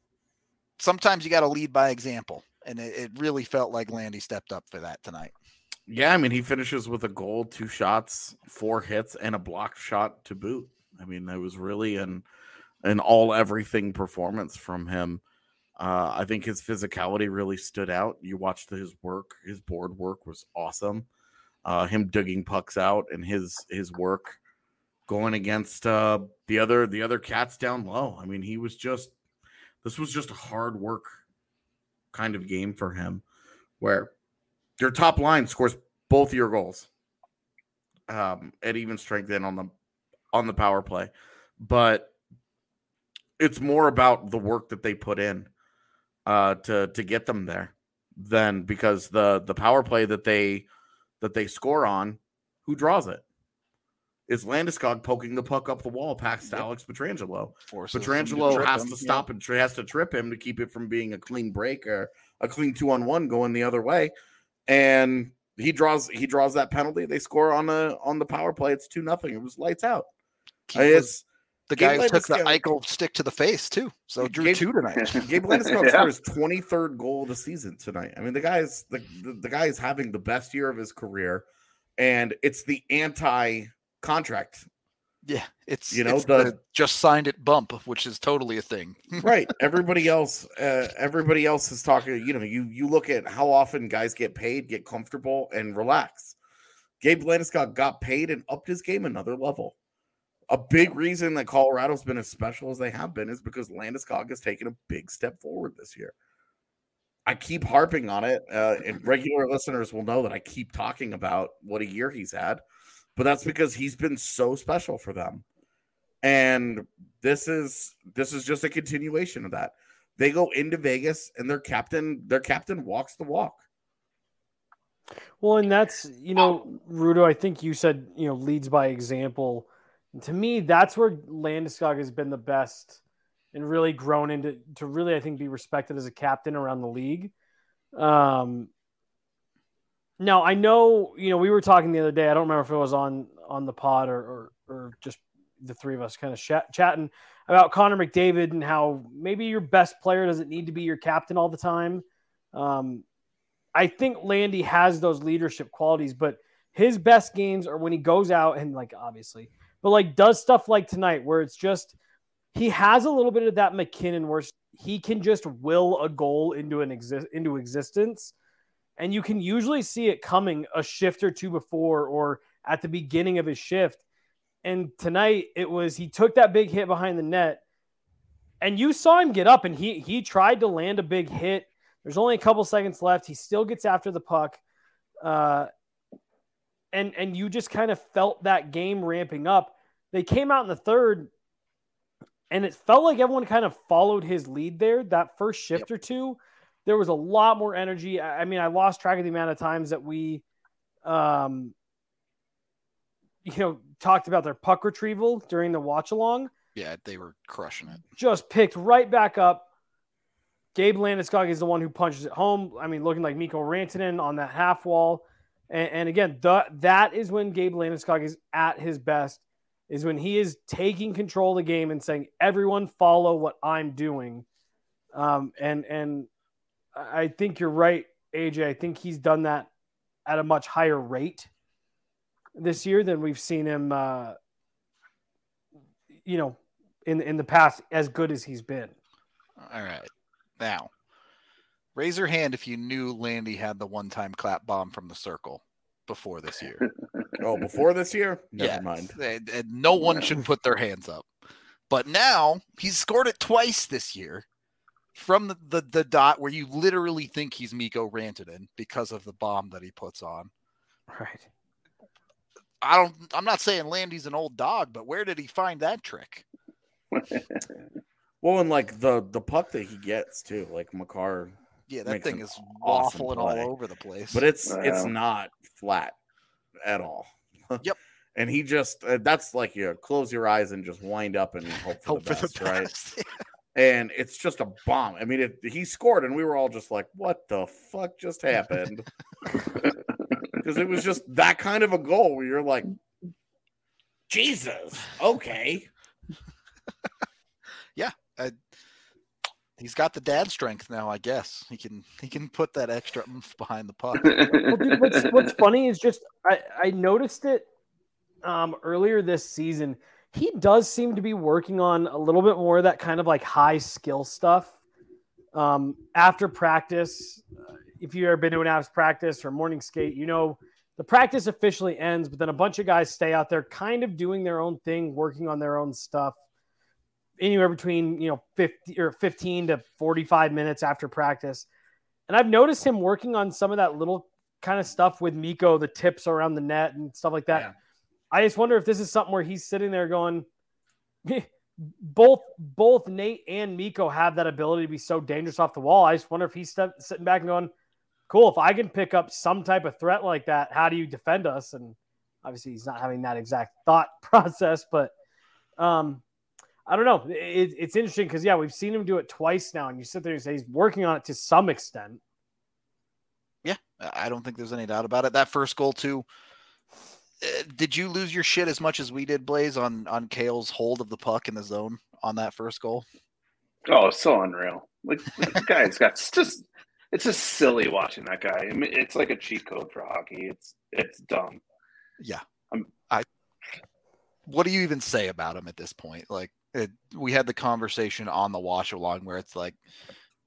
[SPEAKER 1] sometimes you got to lead by example, and it, it really felt like Landy stepped up for that tonight.
[SPEAKER 2] Yeah, I mean, he finishes with a goal, two shots, four hits, and a blocked shot to boot. I mean, it was really an an all everything performance from him. Uh, I think his physicality really stood out. You watched his work; his board work was awesome. Uh, him digging pucks out and his his work going against uh, the other the other cats down low. I mean, he was just this was just a hard work kind of game for him, where your top line scores both your goals um, at even strength and on the on the power play, but it's more about the work that they put in uh, to to get them there than because the the power play that they that they score on, who draws it? Is Landeskog poking the puck up the wall past
[SPEAKER 1] Yep.
[SPEAKER 2] Alex Pietrangelo?
[SPEAKER 1] Forces him to Pietrangelo
[SPEAKER 2] has
[SPEAKER 1] him,
[SPEAKER 2] to
[SPEAKER 1] yeah.
[SPEAKER 2] stop and has to trip him to keep it from being a clean break or a clean two on one going the other way. And he draws he draws that penalty. They score on the on the power play. It's two nothing. It was lights out.
[SPEAKER 1] Keith was
[SPEAKER 2] It's
[SPEAKER 1] the
[SPEAKER 2] Gabe
[SPEAKER 1] guy who took the
[SPEAKER 2] Landeskog-
[SPEAKER 1] Eichel stick to the face too, so drew
[SPEAKER 2] Gabe-
[SPEAKER 1] two tonight.
[SPEAKER 2] Gabe Landeskog
[SPEAKER 3] Yeah.
[SPEAKER 2] scored his twenty third goal of the season tonight. I mean, the guy's the, the the guy is having the best year of his career, and it's the anti contract
[SPEAKER 1] Yeah, it's
[SPEAKER 2] You know,
[SPEAKER 1] it's
[SPEAKER 2] the-
[SPEAKER 1] the just signed it bump, which is totally a thing.
[SPEAKER 2] right everybody else uh, everybody else is talking you know you you look at how often guys get paid get comfortable and relax. Gabe landeskog got paid and upped his game another level. A big reason that colorado's been as special as they have been is because landeskog has taken a big step forward this year. I keep harping on it uh, and regular listeners will know that i keep talking about what a year he's had but that's because he's been so special for them and this is this is just a continuation of that. They go into Vegas and their captain their captain walks the walk.
[SPEAKER 4] Well, and that's you know, Rudo. I think you said you know leads by example. And to me, that's where Landeskog has been the best and really grown into to really I think be respected as a captain around the league. Um, now I know you know we were talking the other day. I don't remember if it was on on the pod or or, or just the three of us kind of chat, chatting about Connor McDavid and how maybe your best player doesn't need to be your captain all the time. Um, I think Landy has those leadership qualities, but his best games are when he goes out and like obviously, but like does stuff like tonight where it's just he has a little bit of that MacKinnon where he can just will a goal into an exist into existence, and you can usually see it coming a shift or two before or at the beginning of his shift. And tonight it was he took that big hit behind the net, and you saw him get up and he he tried to land a big hit. There's only a couple seconds left. He still gets after the puck. Uh, and and you just kind of felt that game ramping up. They came out in the third, and it felt like everyone kind of followed his lead there. That first shift yep. or two, there was a lot more energy. I, I, mean, I lost track of the amount of times that we, um, you know, talked about their puck retrieval during the watch along.
[SPEAKER 1] Yeah, they were crushing it.
[SPEAKER 4] Just picked right back up. Gabe Landeskog is the one who punches it home. I mean, looking like Mikko Rantanen on that half wall. And, and again, the, that is when Gabe Landeskog is at his best, is when he is taking control of the game and saying, everyone follow what I'm doing. Um, and, and I think you're right, AJ. I think he's done that at a much higher rate this year than we've seen him, uh, you know, in, in the past as good as he's been.
[SPEAKER 1] All right. Now, Raise your hand if you knew Landy had the one time clap bomb from the circle before this year.
[SPEAKER 2] oh, before this year? Never
[SPEAKER 1] yeah.
[SPEAKER 2] mind.
[SPEAKER 1] And, and no one should put their hands up. But now he's scored it twice this year from the, the, the dot where you literally think he's Mikko Rantanen because of the bomb that he puts on.
[SPEAKER 4] Right.
[SPEAKER 1] I don't I'm not saying Landy's an old dog, but where did he find that trick?
[SPEAKER 2] well, and like the the puck that he gets too, like Makar
[SPEAKER 1] yeah, that thing is awesome waffling play. all over the place.
[SPEAKER 2] But it's it's not flat at all.
[SPEAKER 1] Yep.
[SPEAKER 2] and he just uh, that's like you know, close your eyes and just wind up and hope for hope the best, for the best. right? and it's just a bomb. I mean, it, he scored, and we were all just like, "What the fuck just happened?" Because it was just that kind of a goal where you're like, "Jesus, okay."
[SPEAKER 1] yeah, I, he's got the dad strength now. I guess he can he can put that extra oomph behind the puck.
[SPEAKER 4] well, dude, what's, what's funny is just I I noticed it um, earlier this season. He does seem to be working on a little bit more of that kind of like high skill stuff. Um, after practice, uh, if you've ever been to an Avs practice or morning skate, you know the practice officially ends, but then a bunch of guys stay out there, kind of doing their own thing, working on their own stuff anywhere between you know 50 or 15 to 45 minutes after practice and i've noticed him working on some of that little kind of stuff with Mikko, the tips around the net and stuff like that. Yeah. I just wonder if this is something where he's sitting there going, both both Nate and Mikko have that ability to be so dangerous off the wall. I just wonder if he's step, sitting back and going, cool, if I can pick up some type of threat like that, how do you defend us? And obviously he's not having that exact thought process, but um, I don't know. It, it's interesting because yeah, we've seen him do it twice now, and you sit there and say he's working on it to some extent.
[SPEAKER 1] Yeah, I don't think there's any doubt about it. That first goal too. Uh, did you lose your shit as much as we did, Blaze, on on Cale's hold of the puck in the zone on that first goal?
[SPEAKER 3] Oh, it's so unreal! Like the guy's got just it's just silly watching that guy. I mean, it's like a cheat code for hockey. It's it's dumb.
[SPEAKER 1] Yeah, I'm, I. What do you even say about him at this point? Like, it, we had the conversation on the watch along where it's like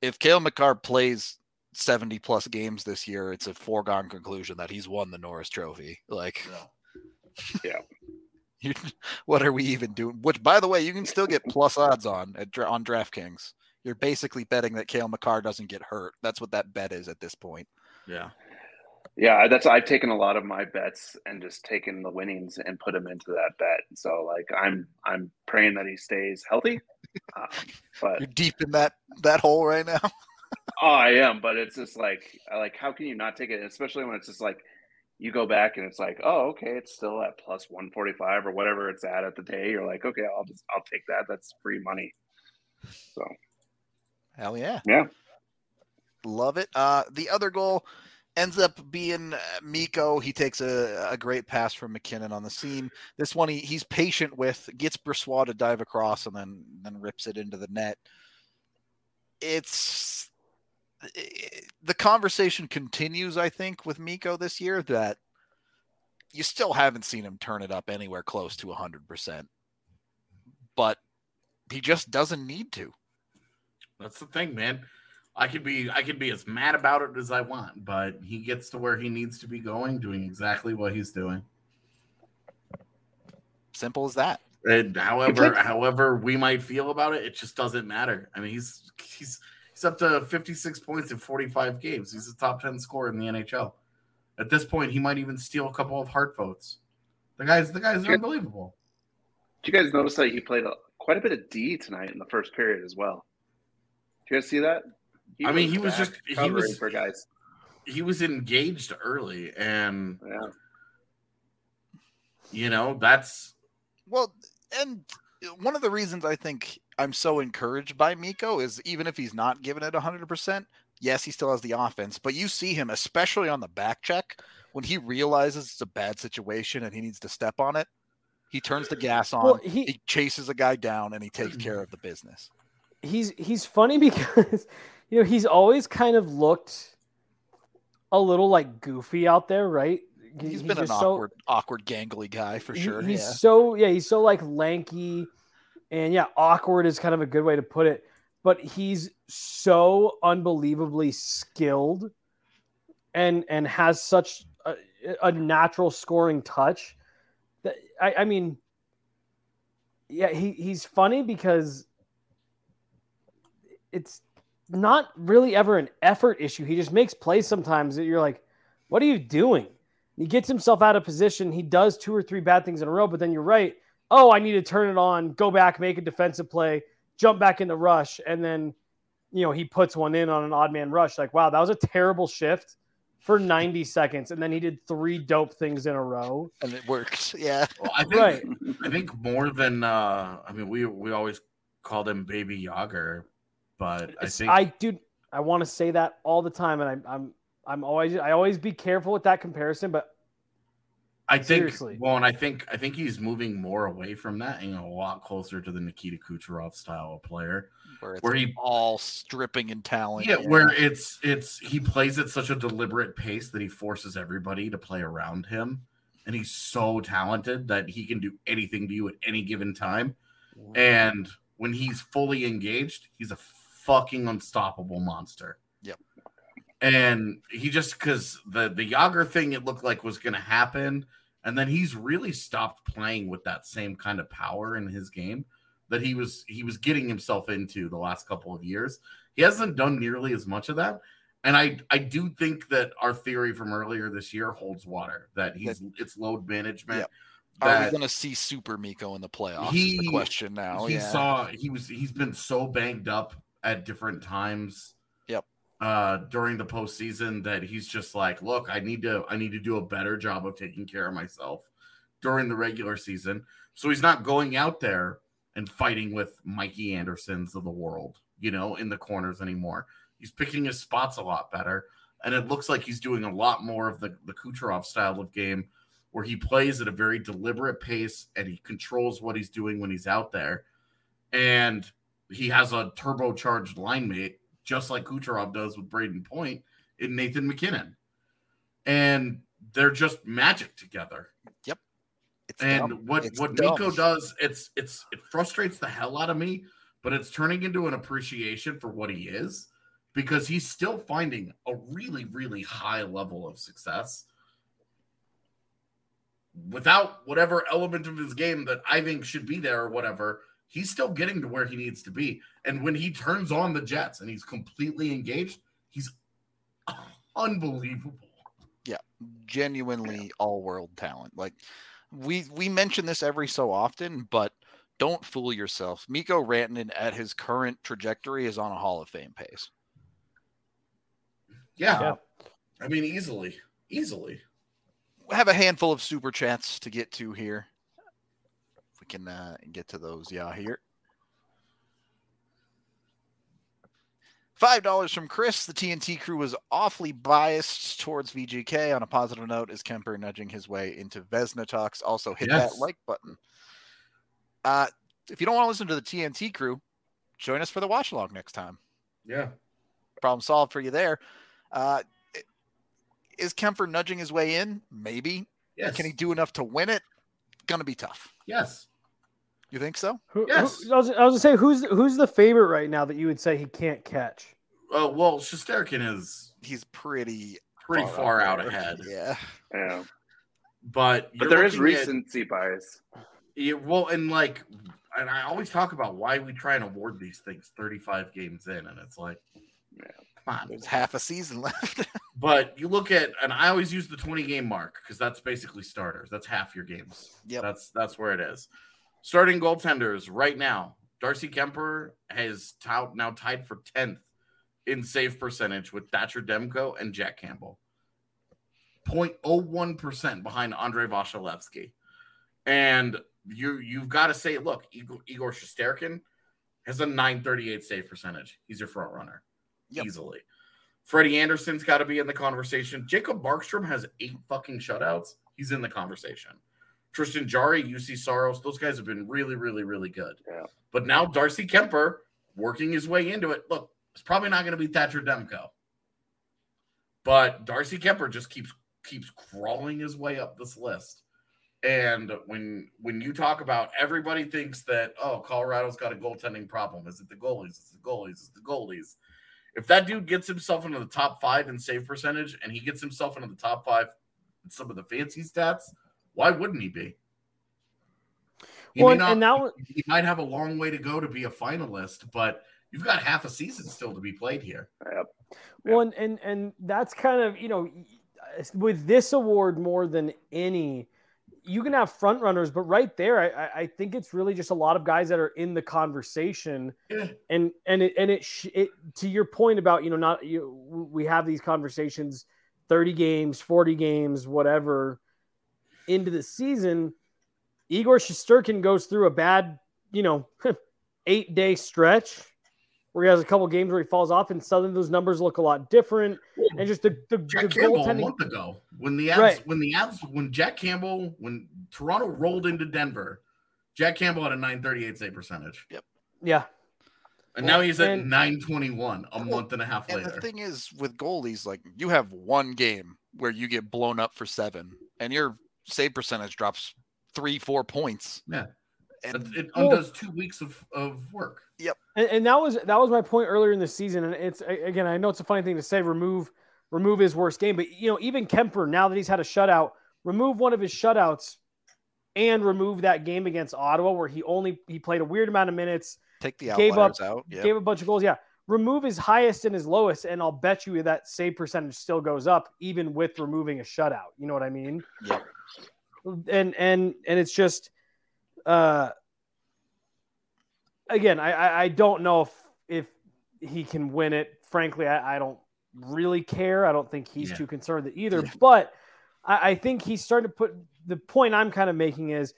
[SPEAKER 1] if Cale Makar plays 70 plus games this year, it's a foregone conclusion that he's won the Norris Trophy. Like,
[SPEAKER 3] yeah.
[SPEAKER 1] You, what are we even doing? Which, by the way, you can still get plus odds on at, on DraftKings. You're basically betting that Cale Makar doesn't get hurt. That's what that bet is at this point.
[SPEAKER 2] Yeah.
[SPEAKER 3] Yeah, that's I've taken a lot of my bets and just taken the winnings and put them into that bet. So like I'm I'm praying that he stays healthy. Um, but
[SPEAKER 1] you're deep in that that hole right now.
[SPEAKER 3] oh, I am, but it's just like like how can you not take it? Especially when it's just like you go back and it's like, oh, okay, it's still at plus one forty five or whatever it's at at the day. You're like, okay, I'll just I'll take that. That's free money. So,
[SPEAKER 1] hell yeah,
[SPEAKER 3] yeah,
[SPEAKER 1] love it. Uh, the other goal ends up being Mikko. He takes a, a great pass from MacKinnon on the seam. This one he, he's patient with, gets Brossoit to dive across and then then rips it into the net. It's the conversation continues, I think, with Mikko this year that you still haven't seen him turn it up anywhere close to 100%. But he just doesn't need to.
[SPEAKER 2] That's the thing, man. I could be I could be as mad about it as I want, but he gets to where he needs to be going, doing exactly what he's doing.
[SPEAKER 1] Simple as that.
[SPEAKER 2] And however, however we might feel about it, it just doesn't matter. I mean, he's he's he's up to 56 points in 45 games. He's a top 10 scorer in the NHL. At this point, he might even steal a couple of Hart votes. The guys, the guys are unbelievable.
[SPEAKER 3] Did you guys notice that he played a, quite a bit of D tonight in the first period as well? Did you guys see that?
[SPEAKER 2] He I mean, he was just he was
[SPEAKER 3] for guys.
[SPEAKER 2] He was engaged early, and
[SPEAKER 3] yeah.
[SPEAKER 2] you know that's
[SPEAKER 1] well, and one of the reasons I think I'm so encouraged by Mikko is even if he's not giving it 100%, yes, he still has the offense, but you see him, especially on the back check, when he realizes it's a bad situation and he needs to step on it, he turns the gas on, well, he, he, chases a guy down, and he takes care of the business.
[SPEAKER 4] He's he's funny because you know he's always kind of looked a little like goofy out there, right?
[SPEAKER 1] He's, he's been an awkward, so, awkward, gangly guy for sure.
[SPEAKER 4] He's
[SPEAKER 1] yeah.
[SPEAKER 4] so yeah, he's so like lanky, and yeah, awkward is kind of a good way to put it. But he's so unbelievably skilled, and and has such a, a natural scoring touch that I, I mean, yeah, he he's funny because it's not really ever an effort issue. He just makes plays sometimes that you're like, what are you doing? He gets himself out of position. He does two or three bad things in a row, but then you're right. Oh, I need to turn it on, go back, make a defensive play, jump back in the rush, and then you know he puts one in on an odd man rush. Like, wow, that was a terrible shift for 90 seconds, and then he did three dope things in a row,
[SPEAKER 1] and it worked. Yeah,
[SPEAKER 2] well, I think, right. I think more than uh, I mean, we we always called him Baby Jagr, but I think
[SPEAKER 4] I dude, I want to say that all the time, and I, I'm I'm always I always be careful with that comparison, but
[SPEAKER 2] I think seriously. well, and I think I think he's moving more away from that and a lot closer to the Nikita Kucherov style of player,
[SPEAKER 1] where, where he all stripping and talent.
[SPEAKER 2] Yeah, yeah, where it's it's he plays at such a deliberate pace that he forces everybody to play around him, and he's so talented that he can do anything to you at any given time. And when he's fully engaged, he's a fucking unstoppable monster.
[SPEAKER 1] Yep
[SPEAKER 2] and he just because the the Jagr thing it looked like was going to happen, and then he's really stopped playing with that same kind of power in his game that he was he was getting himself into the last couple of years. He hasn't done nearly as much of that, and I I do think that our theory from earlier this year holds water that he's it's load management. Yep.
[SPEAKER 1] Are we going to see Super Mikko in the playoffs? He, the question now.
[SPEAKER 2] He
[SPEAKER 1] yeah.
[SPEAKER 2] saw he was he's been so banged up at different times uh, during the postseason that he's just like, look, I need to I need to do a better job of taking care of myself during the regular season. So he's not going out there and fighting with Mikey Andersons of the world, you know, in the corners anymore. He's picking his spots a lot better. And it looks like he's doing a lot more of the, the Kucherov style of game where he plays at a very deliberate pace and he controls what he's doing when he's out there. And he has a turbocharged line mate just like Kucherov does with Brayden Point in Nathan MacKinnon. And they're just magic together.
[SPEAKER 1] Yep.
[SPEAKER 2] It's and dumb. what it's what dumb. Mikko does, it's it's it frustrates the hell out of me, but it's turning into an appreciation for what he is because he's still finding a really really high level of success without whatever element of his game that I think should be there or whatever he's still getting to where he needs to be. And when he turns on the Jets and he's completely engaged, he's unbelievable.
[SPEAKER 1] Yeah, genuinely all world talent. Like we we mention this every so often, but don't fool yourself. Mikko Rantanen at his current trajectory is on a Hall of Fame pace.
[SPEAKER 2] Yeah. yeah. I mean easily. Easily.
[SPEAKER 1] We have a handful of super chats to get to here can uh, get to those. Yeah, here. Five dollars from Chris. The TNT crew was awfully biased towards VGK. On a positive note, is Kuemper nudging his way into Vezina talks? Also, hit yes. that like button. Uh, if you don't want to listen to the TNT crew, join us for the watch log next time.
[SPEAKER 2] Yeah,
[SPEAKER 1] problem solved for you there. Uh, is Kuemper nudging his way in? Maybe.
[SPEAKER 2] Yes.
[SPEAKER 1] Can he do enough to win it? Gonna be tough.
[SPEAKER 2] Yes.
[SPEAKER 1] You think so?
[SPEAKER 4] Who,
[SPEAKER 2] Yes.
[SPEAKER 4] who- I was, I was gonna say who's who's the favorite right now that you would say he can't catch?
[SPEAKER 2] Uh, well, Shesterkin is
[SPEAKER 1] He's pretty
[SPEAKER 2] pretty far out
[SPEAKER 1] there.
[SPEAKER 2] ahead,
[SPEAKER 1] Yeah.
[SPEAKER 3] Yeah.
[SPEAKER 2] but
[SPEAKER 3] But there is
[SPEAKER 2] looking at-
[SPEAKER 3] recency bias.
[SPEAKER 2] Yeah, well, and like, and I always talk about why we try and award these things 35 games in, and it's like,
[SPEAKER 3] Yeah.
[SPEAKER 2] come on.
[SPEAKER 1] There's half a season left.
[SPEAKER 2] But you look at, and I always use the 20 game mark because that's basically starters. That's half your games.
[SPEAKER 1] Yeah,
[SPEAKER 2] That's that's where it is. Starting goaltenders right now, Darcy Kuemper has tout, now tied for 10th in save percentage with Thatcher Demko and Jack Campbell. 0.01% behind Andrei Vasilevskiy. And you you've got to say, look, Igor, Igor Shesterkin has a 938 save percentage. He's your front runner
[SPEAKER 1] Yep.
[SPEAKER 2] easily. Freddie Andersen's got to be in the conversation. Jacob Markstrom has eight fucking shutouts. He's in the conversation. Tristan Jarry, Juuse Saros, those guys have been really, really, really good.
[SPEAKER 3] Yeah.
[SPEAKER 2] But now Darcy Kuemper working his way into it. Look, it's probably not going to be Thatcher Demko. But Darcy Kuemper just keeps keeps crawling his way up this list. And when when you talk about everybody thinks that oh Colorado's got a goaltending problem, is it the goalies? It's the goalies. It's the goalies. If that dude gets himself into the top five in save percentage and he gets himself into the top five in some of the fancy stats, why wouldn't he be? He,
[SPEAKER 4] Well,
[SPEAKER 2] may
[SPEAKER 4] and- and
[SPEAKER 2] not-
[SPEAKER 4] that was-
[SPEAKER 2] he might have a long way to go to be a finalist, but you've got half a season still to be played here.
[SPEAKER 3] Yep.
[SPEAKER 4] Well, and, and and that's kind of you know with this award more than any, you can have front runners, but right there, I, I- I think it's really just a lot of guys that are in the conversation,
[SPEAKER 2] Yeah.
[SPEAKER 4] and and it and it, sh- it to your point about you know not you we have these conversations, thirty games, forty games, whatever, into the season, Igor Shesterkin goes through a bad you know eight day stretch where he has a couple games where he falls off, and suddenly those numbers look a lot different. And just the, the, the
[SPEAKER 2] Jack Campbell a month ago when the Avs
[SPEAKER 4] Right.
[SPEAKER 2] when the Avs when Jack Campbell when Toronto rolled into Denver, Jack Campbell had a 938 save percentage. Yep.
[SPEAKER 4] Yeah.
[SPEAKER 2] And now he's at
[SPEAKER 4] And-
[SPEAKER 2] 921 a
[SPEAKER 1] Well,
[SPEAKER 2] month and a half
[SPEAKER 1] And
[SPEAKER 2] later.
[SPEAKER 1] the thing is, with goalies, like you have one game where you get blown up for seven, and your save percentage drops three, four points.
[SPEAKER 2] Yeah.
[SPEAKER 1] and
[SPEAKER 2] It, it
[SPEAKER 4] Well-
[SPEAKER 2] undoes two weeks of, of work.
[SPEAKER 4] And, and that was that was my point earlier in the season. And it's again, I know it's a funny thing to say, remove remove his worst game, but you know, even Kuemper, now that he's had a shutout, remove one of his shutouts and remove that game against Ottawa where he only he played a weird amount of minutes,
[SPEAKER 1] take the
[SPEAKER 4] gave
[SPEAKER 1] outliers
[SPEAKER 4] up-
[SPEAKER 1] out. Yeah.
[SPEAKER 4] gave a bunch of goals. Yeah. Remove his highest and his lowest, and I'll bet you that save percentage still goes up even with removing a shutout. You know what I mean?
[SPEAKER 1] Yep.
[SPEAKER 4] And and and it's just uh again I, I don't know if if he can win it frankly i, I don't really care i don't think he's
[SPEAKER 2] Yeah.
[SPEAKER 4] too concerned that either
[SPEAKER 1] Yeah.
[SPEAKER 4] but I, I think he's starting to put the point i'm kind of making is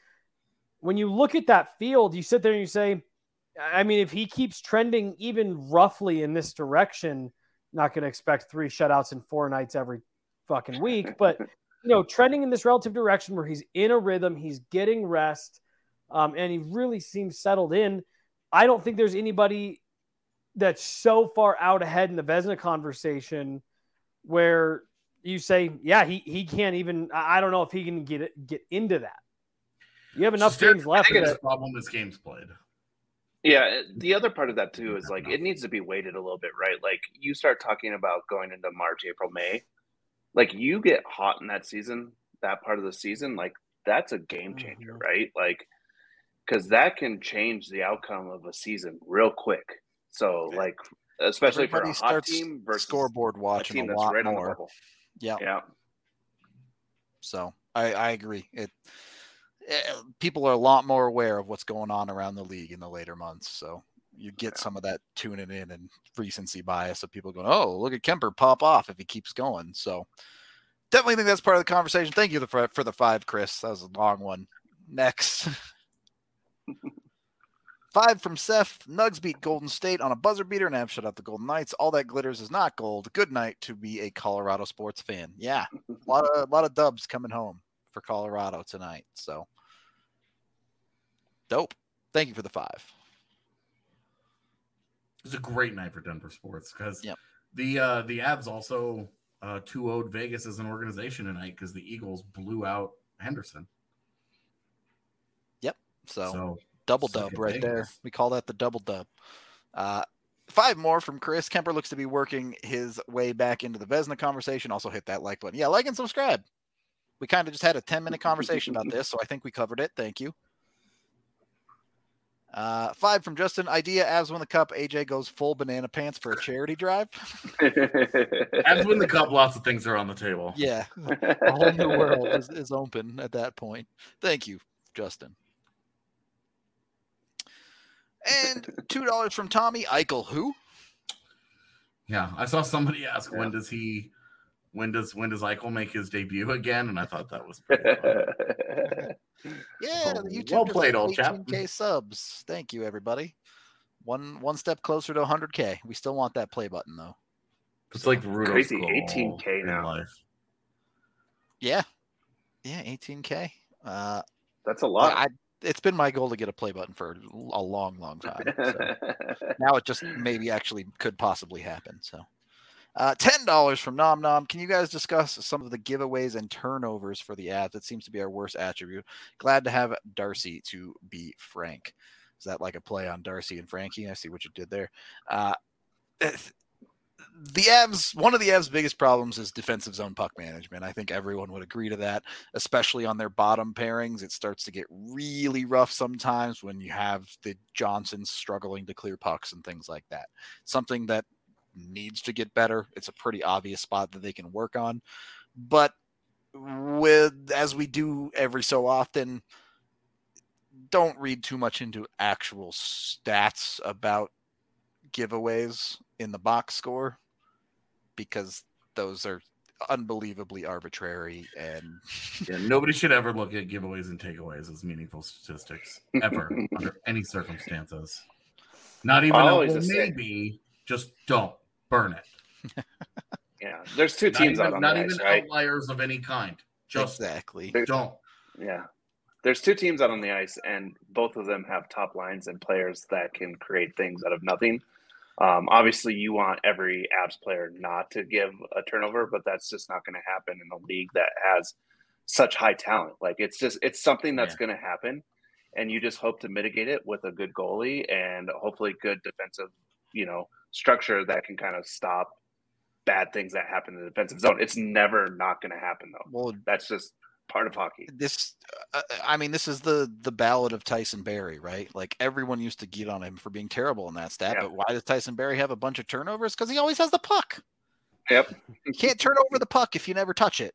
[SPEAKER 4] when you look at that field you sit there and you say i mean if he keeps trending even roughly in this direction not going to expect three shutouts in four nights every fucking week but you know, trending in this relative direction where he's in a rhythm, he's getting rest, um, and he really seems settled in. I don't think there's anybody that's so far out ahead in the Vezina conversation where you say, yeah, he he can't even. I I don't know if he can get it, get into that. You have enough
[SPEAKER 2] Still-
[SPEAKER 4] games left.
[SPEAKER 2] I think
[SPEAKER 4] that-
[SPEAKER 2] the problem is games played.
[SPEAKER 3] Yeah, the other part of that too is like it needs to be weighted a little bit, right? Like you start talking about going into March, April, May, like you get hot in that season, that part of the season, like that's a game changer,
[SPEAKER 4] Mhm.
[SPEAKER 3] right? Like because that can change the outcome of a season real quick. So
[SPEAKER 1] Yeah.
[SPEAKER 3] like especially for a hot team versus
[SPEAKER 1] scoreboard
[SPEAKER 3] a
[SPEAKER 1] watching a
[SPEAKER 3] that's
[SPEAKER 1] lot
[SPEAKER 3] right
[SPEAKER 1] more. Yeah.
[SPEAKER 3] Yeah.
[SPEAKER 1] So I, I agree. It eh, people are a lot more aware of what's going on around the league in the later months. So you get some of that tuning in and recency bias of people going, "Oh, look at Kuemper pop off if he keeps going." So definitely think that's part of the conversation. Thank you for for the five, Chris. That was a long one. Next. Five from Seth. Nugs beat Golden State on a buzzer beater and have shut out the Golden Knights. All that glitters is not gold. Good night to be a Colorado sports fan. Yeah, a lot of a lot of dubs coming home for Colorado tonight. So dope. Thank you for the five.
[SPEAKER 2] It was a great night for Denver sports because
[SPEAKER 1] Yep.
[SPEAKER 2] The uh the Avs also uh 2 0 Vegas as an organization tonight because the Eagles blew out Henderson.
[SPEAKER 1] So,
[SPEAKER 2] So
[SPEAKER 1] double dub right there. We call that the double dub. Uh, five more from Chris. Kuemper looks to be working his way back into the Vezina conversation. Also hit that like button. Yeah, like and subscribe. We kind of just had a 10 minute conversation about this, so I think we covered it. Thank you. Uh, five from Justin. Idea Avs win the cup. AJ goes full banana pants for a charity drive.
[SPEAKER 2] Avs win the cup, lots of things are on the table.
[SPEAKER 1] yeah, a whole new world is, is open at that point. Thank you, Justin. And two dollars from Tommy Eichel. Who?
[SPEAKER 2] Yeah, I saw somebody ask
[SPEAKER 3] Yeah.
[SPEAKER 2] when does he when does when does Eichel make his debut again? And I thought that was pretty fun.
[SPEAKER 1] Yeah,
[SPEAKER 2] Oh,
[SPEAKER 1] the YouTube
[SPEAKER 2] well
[SPEAKER 1] just
[SPEAKER 2] played,
[SPEAKER 1] hit
[SPEAKER 2] old chap.
[SPEAKER 1] 18K subs. Thank you, everybody. One one step closer to 100K. We still want that play button though.
[SPEAKER 2] It's like the Rudolph's
[SPEAKER 3] Crazy, 18K now.
[SPEAKER 2] life.
[SPEAKER 1] Yeah, yeah, 18K. Uh,
[SPEAKER 3] That's a lot.
[SPEAKER 1] I, it's been my goal to get a play button for a long, long time. So. now it just maybe actually could possibly happen. So, uh, ten dollars from Nom Nom. Can you guys discuss some of the giveaways and turnovers for the Avs? That seems to be our worst attribute. Glad to have Darcy to be frank. Is that like a play on Darcy and Frankie? I see what you did there. Uh, the Avs, one of the Avs' biggest problems is defensive zone puck management. I think everyone would agree to that, especially on their bottom pairings. It starts to get really rough sometimes when you have the Johnsons struggling to clear pucks and things like that. Something that needs to get better. It's a pretty obvious spot that they can work on. But with as we do every so often, don't read too much into actual stats about giveaways in the box score because those are unbelievably arbitrary and
[SPEAKER 2] Yeah, nobody should ever look at giveaways and takeaways as meaningful statistics ever under any circumstances. Not even
[SPEAKER 3] I'll
[SPEAKER 2] a, well,
[SPEAKER 3] just say-
[SPEAKER 2] maybe. Just don't burn it.
[SPEAKER 3] yeah, there's two
[SPEAKER 2] Not
[SPEAKER 3] teams
[SPEAKER 2] even,
[SPEAKER 3] out on
[SPEAKER 2] not
[SPEAKER 3] the
[SPEAKER 2] even
[SPEAKER 3] ice, right?
[SPEAKER 2] outliers of any kind. Just
[SPEAKER 1] exactly.
[SPEAKER 2] Don't.
[SPEAKER 3] Yeah. There's two teams out on the ice, and both of them have top lines and players that can create things out of nothing. Um, obviously, you want every Avs player not to give a turnover, but that's just not going to happen in a league that has such high talent. Like it's just it's something that's
[SPEAKER 2] Yeah.
[SPEAKER 3] going to happen, and you just hope to mitigate it with a good goalie and hopefully good defensive, you know, structure that can kind of stop bad things that happen in the defensive zone. It's never not going to happen though.
[SPEAKER 1] Well,
[SPEAKER 3] That's just part of hockey.
[SPEAKER 1] this uh, i mean this is the the ballad of Tyson Barrie right like everyone used to get on him for being terrible in that stat but why does Tyson Barrie have a bunch of turnovers because he always has the puck
[SPEAKER 3] Yep.
[SPEAKER 1] you can't turn over the puck if you never touch it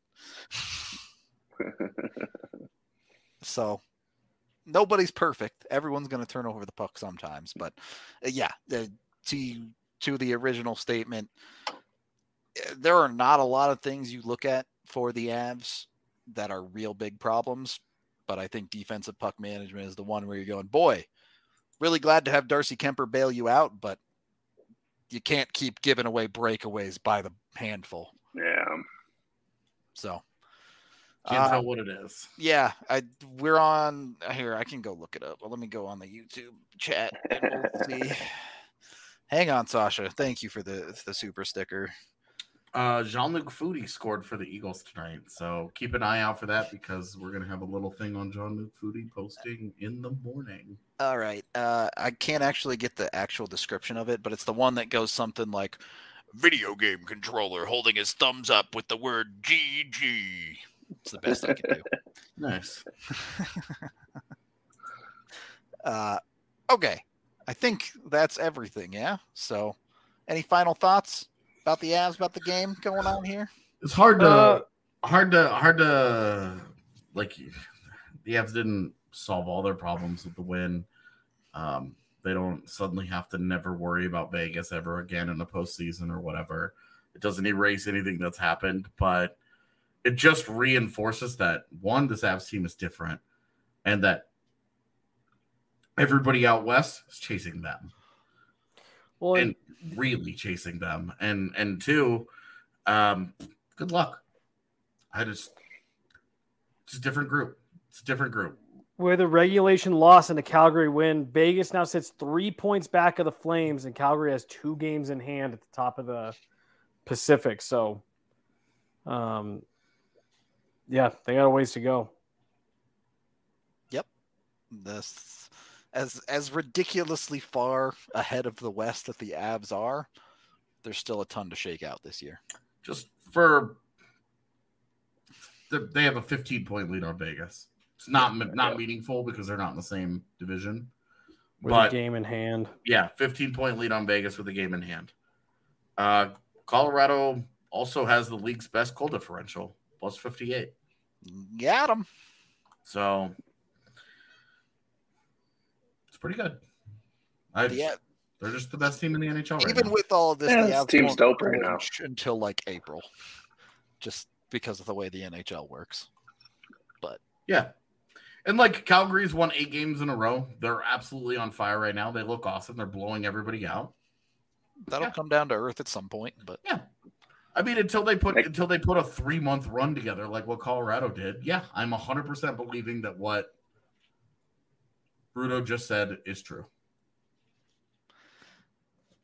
[SPEAKER 1] so nobody's perfect everyone's going to turn over the puck sometimes but uh, yeah the, to to the original statement there are not a lot of things you look at for the avs that are real big problems but i think defensive puck management is the one where you're going boy really glad to have Darcy Kuemper bail you out but you can't keep giving away breakaways by the handful
[SPEAKER 3] Yeah.
[SPEAKER 1] so
[SPEAKER 2] Can't
[SPEAKER 1] uh,
[SPEAKER 2] tell what it is.
[SPEAKER 1] yeah, I we're on here. I can go look it up. Well, let me go on the YouTube chat and we'll see. Hang on, Sasha. Thank you for the the super sticker.
[SPEAKER 2] Uh, Jean Luc Foudy scored for the Eagles tonight, so keep an eye out for that because we're gonna have a little thing on Jean Luc Foudy posting in the morning.
[SPEAKER 1] All right. Uh, I can't actually get the actual description of it, but it's the one that goes something like video game controller holding his thumbs up with the word GG. It's the best I can do.
[SPEAKER 2] Nice.
[SPEAKER 1] Uh, okay. I think that's everything. Yeah. So, any final thoughts about the Avs, about the game going on here?
[SPEAKER 2] It's hard to
[SPEAKER 4] Uh,
[SPEAKER 2] hard to hard to like the Avs didn't solve all their problems with the win. Um, they don't suddenly have to never worry about Vegas ever again in the postseason or whatever. It doesn't erase anything that's happened, but it just reinforces that one, this Avs team is different, and that everybody out west is chasing them
[SPEAKER 4] Well,
[SPEAKER 2] and really chasing them. And and two, um, good luck. I just it's a different group. It's a different group.
[SPEAKER 4] with a regulation loss and a Calgary win, Vegas now sits three points back of the Flames, and Calgary has two games in hand at the top of the Pacific. So, um, yeah, they got a ways to go. Yep.
[SPEAKER 1] This as as ridiculously far ahead of the West that the Avs are, there's still a ton to shake out this year.
[SPEAKER 2] Just for they- they have a 15 point lead on Vegas. It's not not
[SPEAKER 3] Yeah.
[SPEAKER 2] meaningful because they're not in the same division.
[SPEAKER 4] With
[SPEAKER 2] But
[SPEAKER 4] a game in hand.
[SPEAKER 2] yeah, 15 point lead on Vegas with a game in hand. Uh, Colorado also has the league's best goal differential, plus 58.
[SPEAKER 1] Got him.
[SPEAKER 2] So it's pretty good. I,
[SPEAKER 1] Yeah,
[SPEAKER 2] They're just the best team in the NHL right
[SPEAKER 1] even
[SPEAKER 2] now.
[SPEAKER 1] with all of this,
[SPEAKER 3] Yeah,
[SPEAKER 1] the
[SPEAKER 3] team's dope right now.
[SPEAKER 1] until like April, just because of the way the NHL works.
[SPEAKER 2] But yeah. And like Calgary's won eight games in a row. They're absolutely on fire right now. They look awesome. They're blowing everybody out.
[SPEAKER 1] That'll
[SPEAKER 2] Yeah.
[SPEAKER 1] come down to earth at some point, but yeah.
[SPEAKER 2] I mean, until they put
[SPEAKER 3] Like-
[SPEAKER 2] until they put a three month run together, like what Colorado did. Yeah, I'm hundred percent believing that what Bruno just said is true.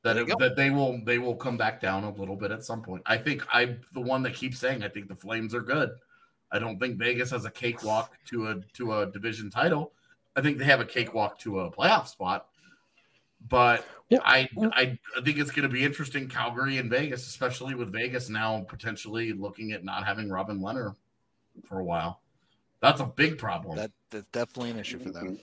[SPEAKER 2] That it, that they will they will come back down a little bit at some point. I think I'm the one that keeps saying I think the Flames are good. I don't think Vegas has a cakewalk to a to a division title. I think they have a cakewalk to a playoff spot. But
[SPEAKER 4] Yeah.
[SPEAKER 2] I, I I think it's going to be interesting Calgary and Vegas, especially with Vegas now potentially looking at not having Robin Lehner for a while. That's a big problem.
[SPEAKER 1] that, that's definitely an issue for them.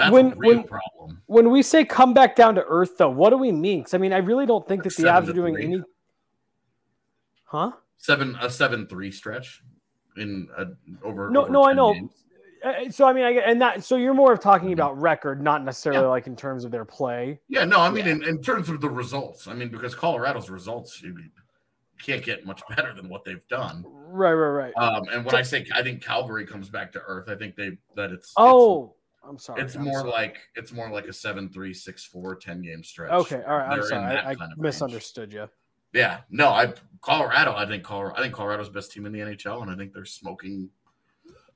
[SPEAKER 2] That's
[SPEAKER 4] When-
[SPEAKER 2] a real
[SPEAKER 4] when-
[SPEAKER 2] problem.
[SPEAKER 4] When we say come back down to earth, though, what do we mean? 'Cause, I mean, I really don't think that the
[SPEAKER 2] Seven
[SPEAKER 4] Avs are doing
[SPEAKER 2] three.
[SPEAKER 4] any. Huh?
[SPEAKER 2] Seven a seven three stretch in a, over.
[SPEAKER 4] No,
[SPEAKER 2] over
[SPEAKER 4] no, I know.
[SPEAKER 2] games.
[SPEAKER 4] Uh, So I mean, I and that so you're more of talking
[SPEAKER 2] Mhm.
[SPEAKER 4] about record, not necessarily
[SPEAKER 2] Yeah.
[SPEAKER 4] like in terms of their play.
[SPEAKER 2] Yeah, no, I mean
[SPEAKER 1] Yeah.
[SPEAKER 2] in, in terms of the results. I mean because Colorado's results you can't get much better than what they've done.
[SPEAKER 4] Right, right, right.
[SPEAKER 2] Um, and when I say I think Calgary comes back to earth, I think they that it's
[SPEAKER 4] oh, I'm sorry.
[SPEAKER 2] it's,
[SPEAKER 4] I'm
[SPEAKER 2] more
[SPEAKER 4] sorry.
[SPEAKER 2] like it's more like a seven three six four 10 game stretch.
[SPEAKER 4] okay. All right, I'm
[SPEAKER 2] They're in
[SPEAKER 4] sorry. I, I
[SPEAKER 2] range.
[SPEAKER 4] misunderstood you.
[SPEAKER 2] Yeah, no, I Colorado. I think Colorado. I think Colorado's best team in the NHL, and I think they're smoking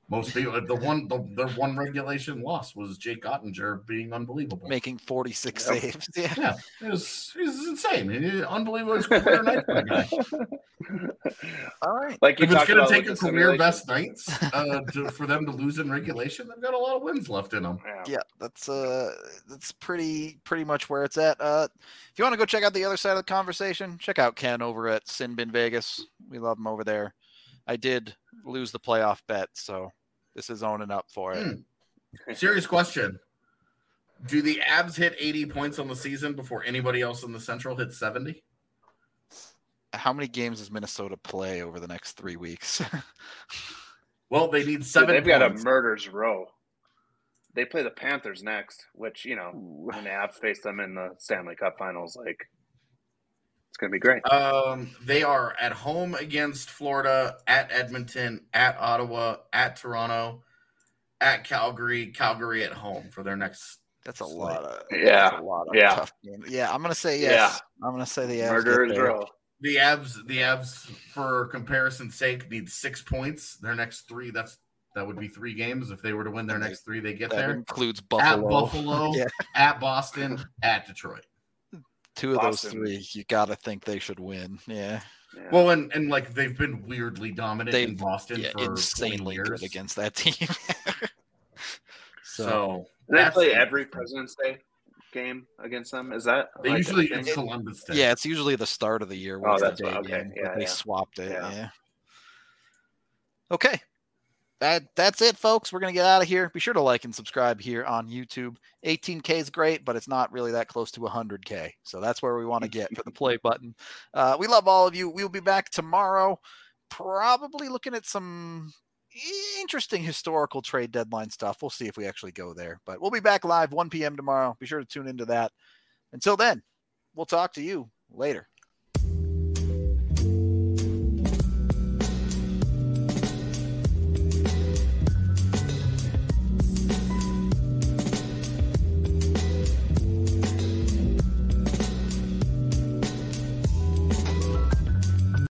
[SPEAKER 2] most people. The one, the, their one regulation loss was Jake Oettinger being unbelievable.
[SPEAKER 1] Making 46
[SPEAKER 3] Yep.
[SPEAKER 1] saves. Yeah.
[SPEAKER 2] yeah, it was, it was insane. He- unbelievable. His career night for the guy.
[SPEAKER 1] All right.
[SPEAKER 3] like
[SPEAKER 2] If it's going to take a
[SPEAKER 3] with
[SPEAKER 2] career best nights uh, to, for them to lose in regulation, they've got a lot of wins left in them.
[SPEAKER 3] Yeah.
[SPEAKER 1] Yeah, that's uh that's pretty pretty much where it's at. Uh if you want to go check out the other side of the conversation, check out Ken over at Sinbin Vegas. We love him over there. I did lose the playoff bet, so this is owning up for it.
[SPEAKER 2] Hmm. Serious question: Do the Avs hit eighty points on the season before anybody else in the Central hits seventy?
[SPEAKER 1] How many games does Minnesota play over the next three weeks?
[SPEAKER 2] Well, they need
[SPEAKER 3] Dude,
[SPEAKER 2] seven.
[SPEAKER 3] they've got a murder's row. They play the Panthers next, which you know when the Avs face them in the Stanley Cup Finals, like it's gonna be great.
[SPEAKER 2] Um, they are at home against Florida, at Edmonton, at Ottawa, at Toronto, at Calgary, Calgary at home for their next.
[SPEAKER 1] That's a
[SPEAKER 2] Slate.
[SPEAKER 1] lot of
[SPEAKER 3] Yeah,
[SPEAKER 1] a lot of
[SPEAKER 3] yeah.
[SPEAKER 1] tough games. Yeah, I'm gonna say
[SPEAKER 3] Yeah.
[SPEAKER 1] yes. I'm gonna say the Avs get
[SPEAKER 3] Murder's
[SPEAKER 1] there.
[SPEAKER 2] The Avs, the Avs, for comparison's sake, need six points. Their next three, that's that would be three games. If they were to win their next three, they get
[SPEAKER 1] That
[SPEAKER 2] there.
[SPEAKER 1] includes
[SPEAKER 2] At
[SPEAKER 1] Buffalo.
[SPEAKER 2] Buffalo,
[SPEAKER 1] Yeah.
[SPEAKER 2] at Boston, at Detroit.
[SPEAKER 1] Two of those three, you gotta think they should win. Yeah,
[SPEAKER 3] Yeah.
[SPEAKER 2] Well, and and like they've been weirdly dominant
[SPEAKER 1] They-
[SPEAKER 2] in Boston
[SPEAKER 1] yeah,
[SPEAKER 2] for
[SPEAKER 1] insanely
[SPEAKER 2] years.
[SPEAKER 1] good against that team.
[SPEAKER 2] So,
[SPEAKER 1] so
[SPEAKER 3] they play every President's Day game against them. Is that
[SPEAKER 2] They
[SPEAKER 3] like,
[SPEAKER 2] usually
[SPEAKER 3] I
[SPEAKER 2] it's Columbus Day.
[SPEAKER 1] Yeah, it's usually the start of the year.
[SPEAKER 3] Oh, that's
[SPEAKER 1] the day
[SPEAKER 3] why- okay,
[SPEAKER 1] game,
[SPEAKER 3] yeah,
[SPEAKER 1] but they swapped it.
[SPEAKER 3] Yeah.
[SPEAKER 1] Yeah. Okay. That that's it, folks. We're gonna get out of here. Be sure to like and subscribe here on YouTube. 18k is great, but it's not really that close to 100k. So that's where we want to get for the play button. Uh, we love all of you. We'll be back tomorrow, probably looking at some interesting historical trade deadline stuff. We'll see if we actually go there. But we'll be back live 1 p.m. tomorrow. Be sure to tune into that. Until then, we'll talk to you later.